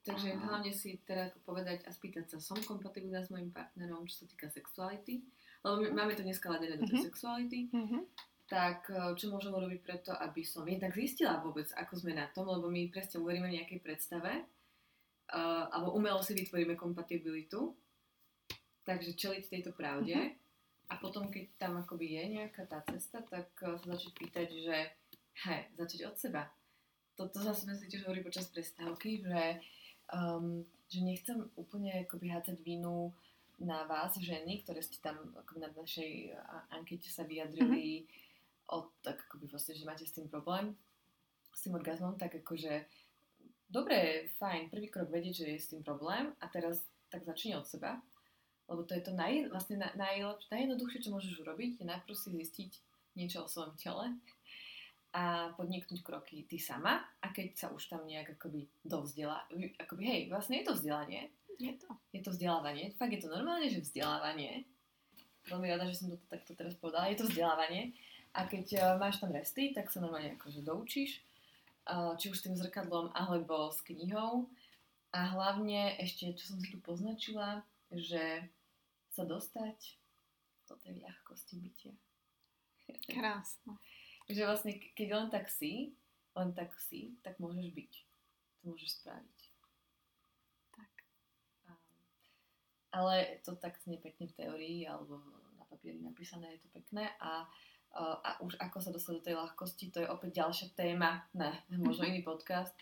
Takže a... hlavne si teda povedať a spýtať sa, som kompatibilná s mojim partnerom, čo sa týka sexuality lebo my, máme to dneska ladené do tej mm-hmm. sexuality, mm-hmm. tak eh, čo môžem urobiť preto, aby som jednak zistila vôbec, ako sme na tom, lebo my presne uveríme v nejakej predstave, uh, alebo umelo si vytvoríme kompatibilitu, takže čeliť tejto pravde mm-hmm. a potom, keď tam akoby je nejaká tá cesta, tak uh, sa začať pýtať, že Hej, začať od seba. Toto zase sme si tiež hovorili počas prestávky, že, um, že nechcem úplne akoby hádzať vinu na vás, ženy, ktoré ste tam na našej ankete sa vyjadrili mm-hmm. o, tak akoby vlastne, že máte s tým problém, s tým orgazmom, tak akože dobre, fajn, prvý krok vedieť, že je s tým problém a teraz tak začni od seba, lebo to je to naj, vlastne naj, naj, najjednoduchšie, čo môžeš urobiť, je najprv si zistiť niečo o svojom tele a podniknúť kroky ty sama a keď sa už tam nejak akoby dovzdela, akoby hej, vlastne je to vzdelanie. Je to. Je to vzdelávanie. Fakt je to normálne, že vzdelávanie. Veľmi rada, že som to takto teraz povedala. Je to vzdelávanie. A keď uh, máš tam resty, tak sa normálne akože doučíš. Uh, či už s tým zrkadlom, alebo s knihou. A hlavne ešte, čo som si tu poznačila, že sa dostať do tej ľahkosti bytia. Krásne že vlastne keď len tak si, len tak si, tak môžeš byť. To môžeš spraviť. Tak. Ale to tak znie pekne v teórii alebo na papieri napísané, je to pekné. A, a už ako sa dostať do tej ľahkosti, to je opäť ďalšia téma, ne, možno iný podcast,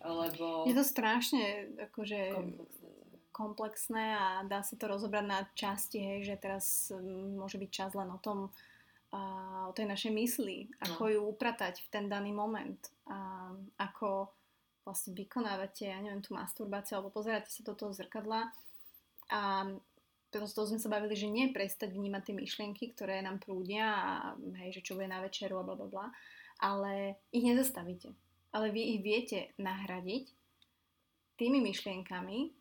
lebo... Je to strašne akože komplexné, komplexné a dá sa to rozobrať na časti, hej, že teraz môže byť čas len o tom, a o tej našej mysli, ako no. ju upratať v ten daný moment, a ako vlastne vykonávate, ja neviem, tú masturbáciu, alebo pozeráte sa do toho zrkadla a prosto sme sa bavili, že nie prestať vnímať tie myšlienky, ktoré nám prúdia a hej, že čo bude na večeru a bla bla bla, ale ich nezastavíte. Ale vy ich viete nahradiť tými myšlienkami,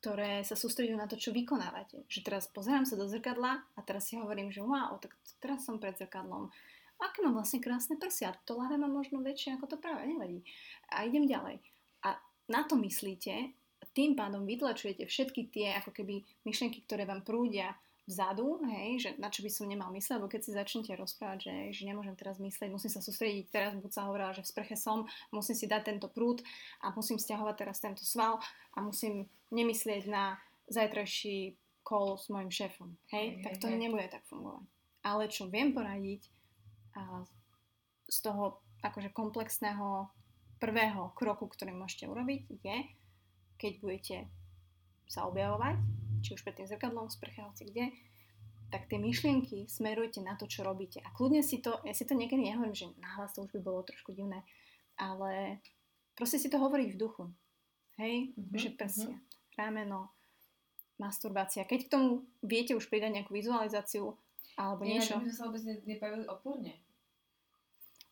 ktoré sa sústredujú na to, čo vykonávate. Že teraz pozerám sa do zrkadla a teraz si hovorím, že wow, tak teraz som pred zrkadlom. Aké mám vlastne krásne prsia. To ľavé mám možno väčšie ako to práve, nevadí. A idem ďalej. A na to myslíte, tým pádom vytlačujete všetky tie ako keby myšlienky, ktoré vám prúdia vzadu, hej, že na čo by som nemal mysleť, lebo keď si začnete rozprávať, že, že nemôžem teraz mysleť, musím sa sústrediť, teraz buď sa hovorila, že v sprche som, musím si dať tento prúd a musím stiahovať teraz tento sval a musím nemyslieť na zajtrajší call s mojim šéfom, hej, hej tak to hej. nebude tak fungovať. Ale čo viem poradiť a z toho akože komplexného prvého kroku, ktorý môžete urobiť, je, keď budete sa objavovať, či už pred tým zrkadlom, sprche, hoci kde, tak tie myšlienky smerujte na to, čo robíte. A kľudne si to, ja si to niekedy nehovorím, že nahlas to už by bolo trošku divné, ale proste si to hovoriť v duchu. Hej, mm-hmm, že prsia, mm-hmm. rameno, masturbácia. Keď k tomu viete už pridať nejakú vizualizáciu alebo Nie, niečo. Nie, sme sa vôbec nebavili oporne.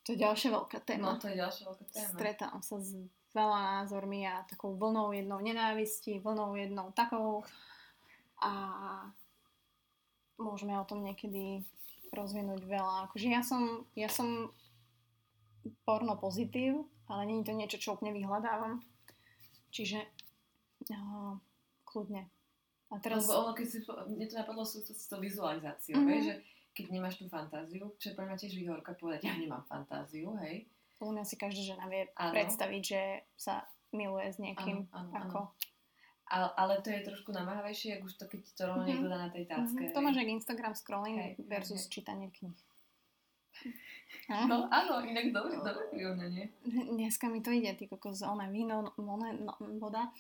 To je ďalšia veľká téma. No, to je ďalšia veľká téma. Stretám sa s veľa názormi a takou vlnou jednou nenávisti, vlnou jednou takou a môžeme o tom niekedy rozvinúť veľa. Akože ja som, ja som porno pozitív, ale nie je to niečo, čo úplne vyhľadávam. Čiže no, kľudne. A teraz... Lebo ono, keď si, mne to napadlo sú to, to vizualizáciou, mm-hmm. že keď nemáš tú fantáziu, čo je pre mňa tiež výhorka povedať, ja nemám fantáziu, hej. U mňa si každá žena vie ano. predstaviť, že sa miluje s niekým. Ano, ano, ako... Ano. Ale, ale to je trošku namáhavejšie, ak už to, keď to rovno niekto dá na tej tácke. Mm-hmm. To máš jak Instagram scrolling hej, versus hej. čítanie knih. No áno, inak dobrý, dobrý ona, nie? Dneska mi to ide, ty kokos, ona víno, ona, no, voda.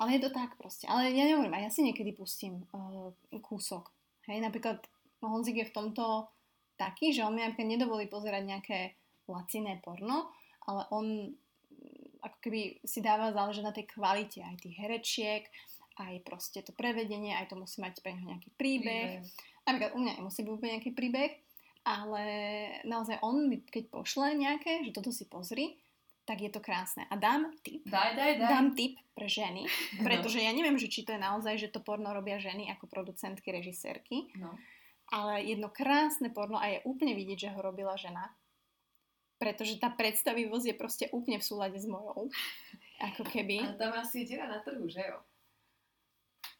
Ale je to tak proste. Ale ja nehovorím, a ja si niekedy pustím uh, kúsok. Hej, napríklad Honzik je v tomto taký, že on mi napríklad nedovolí pozerať nejaké laciné porno, ale on ako keby si dáva záležať na tej kvalite aj tých herečiek, aj proste to prevedenie, aj to musí mať pre neho nejaký príbeh. príbeh. Napríklad u mňa nemusí byť úplne nejaký príbeh, ale naozaj on mi keď pošle nejaké, že toto si pozri, tak je to krásne. A dám tip. Daj, daj, daj. Dám tip pre ženy, no. pretože no. ja neviem, že či to je naozaj, že to porno robia ženy ako producentky, režisérky. No. Ale jedno krásne porno a je úplne vidieť, že ho robila žena pretože tá predstavivosť je proste úplne v súlade s mojou. Ako keby. A tam asi je na trhu, že jo?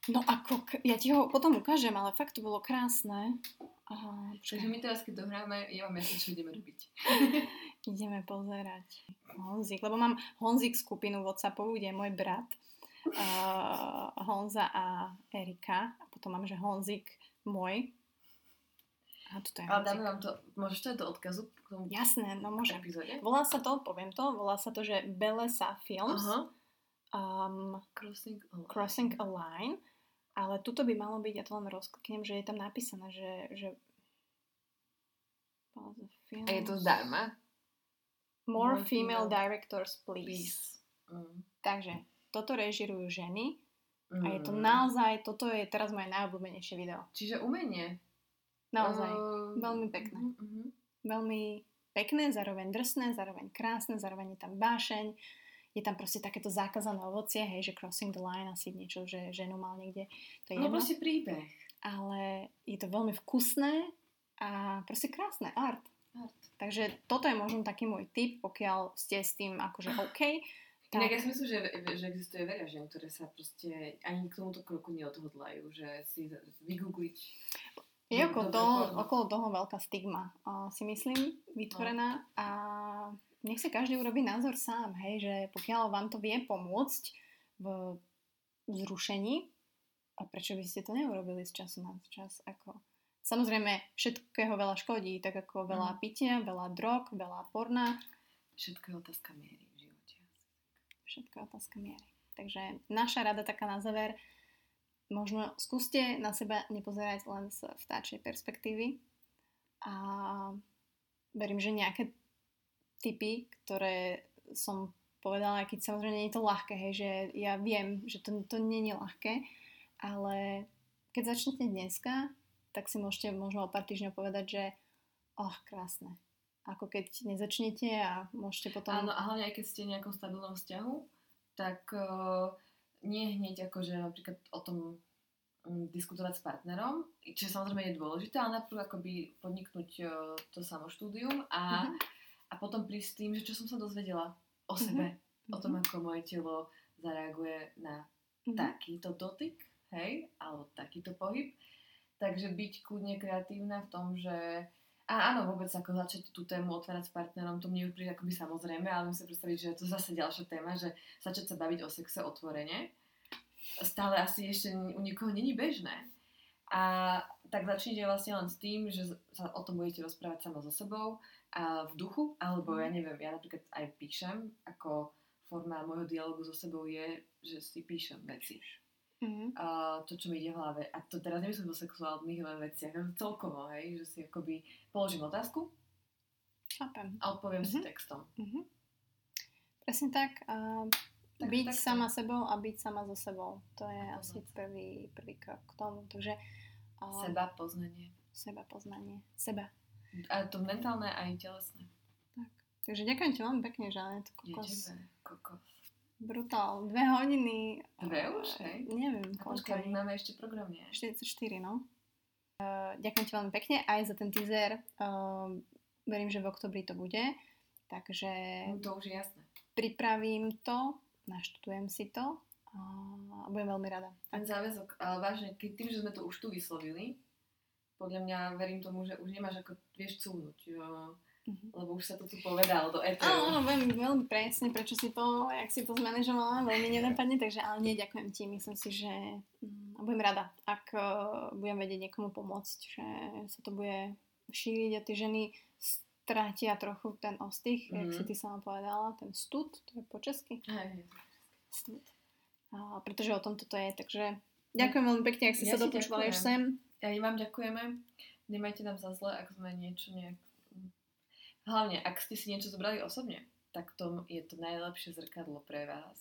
No ako, ja ti ho potom ukážem, ale fakt to bolo krásne. Aha, Takže my teraz, keď dohráme, ja vám jasne, čo ideme robiť. ideme pozerať. Honzik, lebo mám Honzik skupinu Whatsappovú, kde je môj brat uh, Honza a Erika. A potom mám, že Honzik môj. A toto je Ale dáme vám to, môžeš to aj do odkazu k tomu Jasné, no môžem. epizóde? Volá sa to, poviem to, volá sa to, že Belesa Films. Aha. Um, Crossing a line. Crossing a Line, ale tuto by malo byť, ja to len rozkliknem, že je tam napísané, že, že. A je to zdarma? More, More female, female directors, please. Please. Mm. Takže, toto režirujú ženy a je to Mm. naozaj, toto je teraz moje najobľúbenejšie video. Čiže umenie. Naozaj. Uh, veľmi pekné. mhm, mhm. Veľmi pekné, zároveň drsné, zároveň krásne, zároveň je tam bášeň, je tam proste takéto zákazané ovocie, hej, že crossing the line, asi niečo, že ženu mal niekde, to je No proste príbeh. ale je to veľmi vkusné a proste krásne, art. Art. Takže toto je možno taký môj tip, pokiaľ ste s tým akože OK. Inak Tak, ja si myslím, že, že existuje veľa žien, ktoré sa proste ani k tomuto kroku neodhodlajú, že si vygoogliť. Je okolo toho, okolo toho veľká stigma, uh, si myslím, vytvorená a nech si každý urobí názor sám, hej, že pokiaľ vám to vie pomôcť v zrušení, a prečo by ste to neurobili z času na čas, ako... Samozrejme, všetkého veľa škodí, tak ako veľa Mhm. pitia, veľa drog, veľa porna, Všetko je otázka miery v živote. Všetko je otázka miery. Takže naša rada taká na záver, možno skúste na seba nepozerať len z vtáčej perspektívy a verím, že nejaké typy, ktoré som povedala, aj keď samozrejme nie je to ľahké, hej, že ja viem, že to, to nie je ľahké, ale keď začnete dneska, tak si môžete možno o pár týždňov povedať, že oh, krásne. Ako keď nezačnete a môžete potom... Áno, a hlavne aj keď ste v nejakom stabilnom vzťahu, tak uh, nie hneď akože napríklad o tom um, diskutovať s partnerom, čo samozrejme je dôležité, ale najprv akoby podniknúť uh, to samoštúdium a, Mhm. a potom prísť s tým, že čo som sa dozvedela o Mhm. sebe, o tom, Mhm. ako moje telo zareaguje na Mhm. takýto dotyk, hej, alebo takýto pohyb. Takže byť kľudne kreatívna v tom, že a áno, vôbec ako začať tú tému otvárať s partnerom, to mne príde akoby samozrejme, ale musím predstaviť, že to je zase ďalšia téma, že začať sa baviť o sexe otvorene stále asi ešte u nikoho není bežné. A tak začnite vlastne len s tým, že sa o tom budete rozprávať sama so sebou a v duchu, alebo ja neviem, ja napríklad aj píšem, ako forma môjho dialogu so sebou je, že si píšem veci. Mhm. A to, čo mi ide v hlave. A to teraz nemyslím o sexuálnych veciach, ale celkovo, hej, že si akoby položím otázku Chápem. a odpoviem si Mhm. textom. Mhm. Presne tak. A Tak- byť tak sama sebou a byť sama so sebou. To je Poznať asi prvý, prvý krok k tomu. Takže a, Seba poznanie. seba poznanie. Seba. A to mentálne aj telesné. Tak. Takže ďakujem ti veľmi pekne, Žanet. Je Kokos. tebe, kokos. Brutál. Dve hodiny. Dve a, už, hej? Neviem, koľko počkaj, máme ešte program, nie? 44, no. Uh, ďakujem ti veľmi pekne aj za ten teaser. Uh, verím, že v oktobri to bude. Takže No, to už je jasné. pripravím to, naštudujem si to a budem veľmi rada. Ten záväzok, ale vážne, tým, že sme to už tu vyslovili, podľa mňa verím tomu, že už nemáš ako, vieš, cúvnuť, jo, Mhm. lebo už sa to tu povedalo do Áno, eteru. áno, veľmi, veľmi presne, prečo si to, jak si to zmanéžovala, veľmi nenapadne, takže ale nie, ďakujem ti, myslím si, že mm, budem rada, ak uh, budem vedieť niekomu pomôcť, že sa to bude šíriť a tie ženy strátia trochu ten ostých, mm. jak Mhm. si ty sama povedala, ten stud, to je po česky, stud. A, pretože o tom toto je, takže ďakujem veľmi pekne, ak ste Ja sa dopočúvali až sem. Ja vám ďakujeme. Nemajte nám za zle, ak sme niečo nejak... Hlavne, ak ste si niečo zobrali osobne, tak to je to najlepšie zrkadlo pre vás.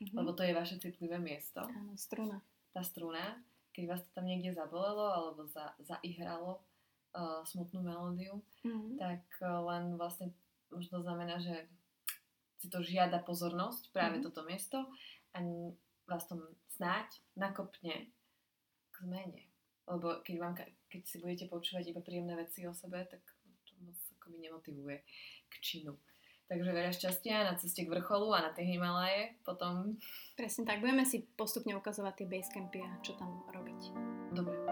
Mhm. Lebo to je vaše citlivé miesto. Áno, struna. Tá struna, keď vás to tam niekde zabolelo alebo za, zaihralo uh, smutnú melódiu, Mhm. tak uh, len vlastne už to znamená, že si to žiada pozornosť, práve Mhm. toto miesto a vás to snáď nakopne k zmene. Lebo keď, vám, keď si budete počúvať iba príjemné veci o sebe, tak to moc akoby nemotivuje k činu. Takže veľa šťastia na ceste k vrcholu a na tie Himalaje potom. Presne tak, budeme si postupne ukazovať tie basecampy a čo tam robiť. Dobre.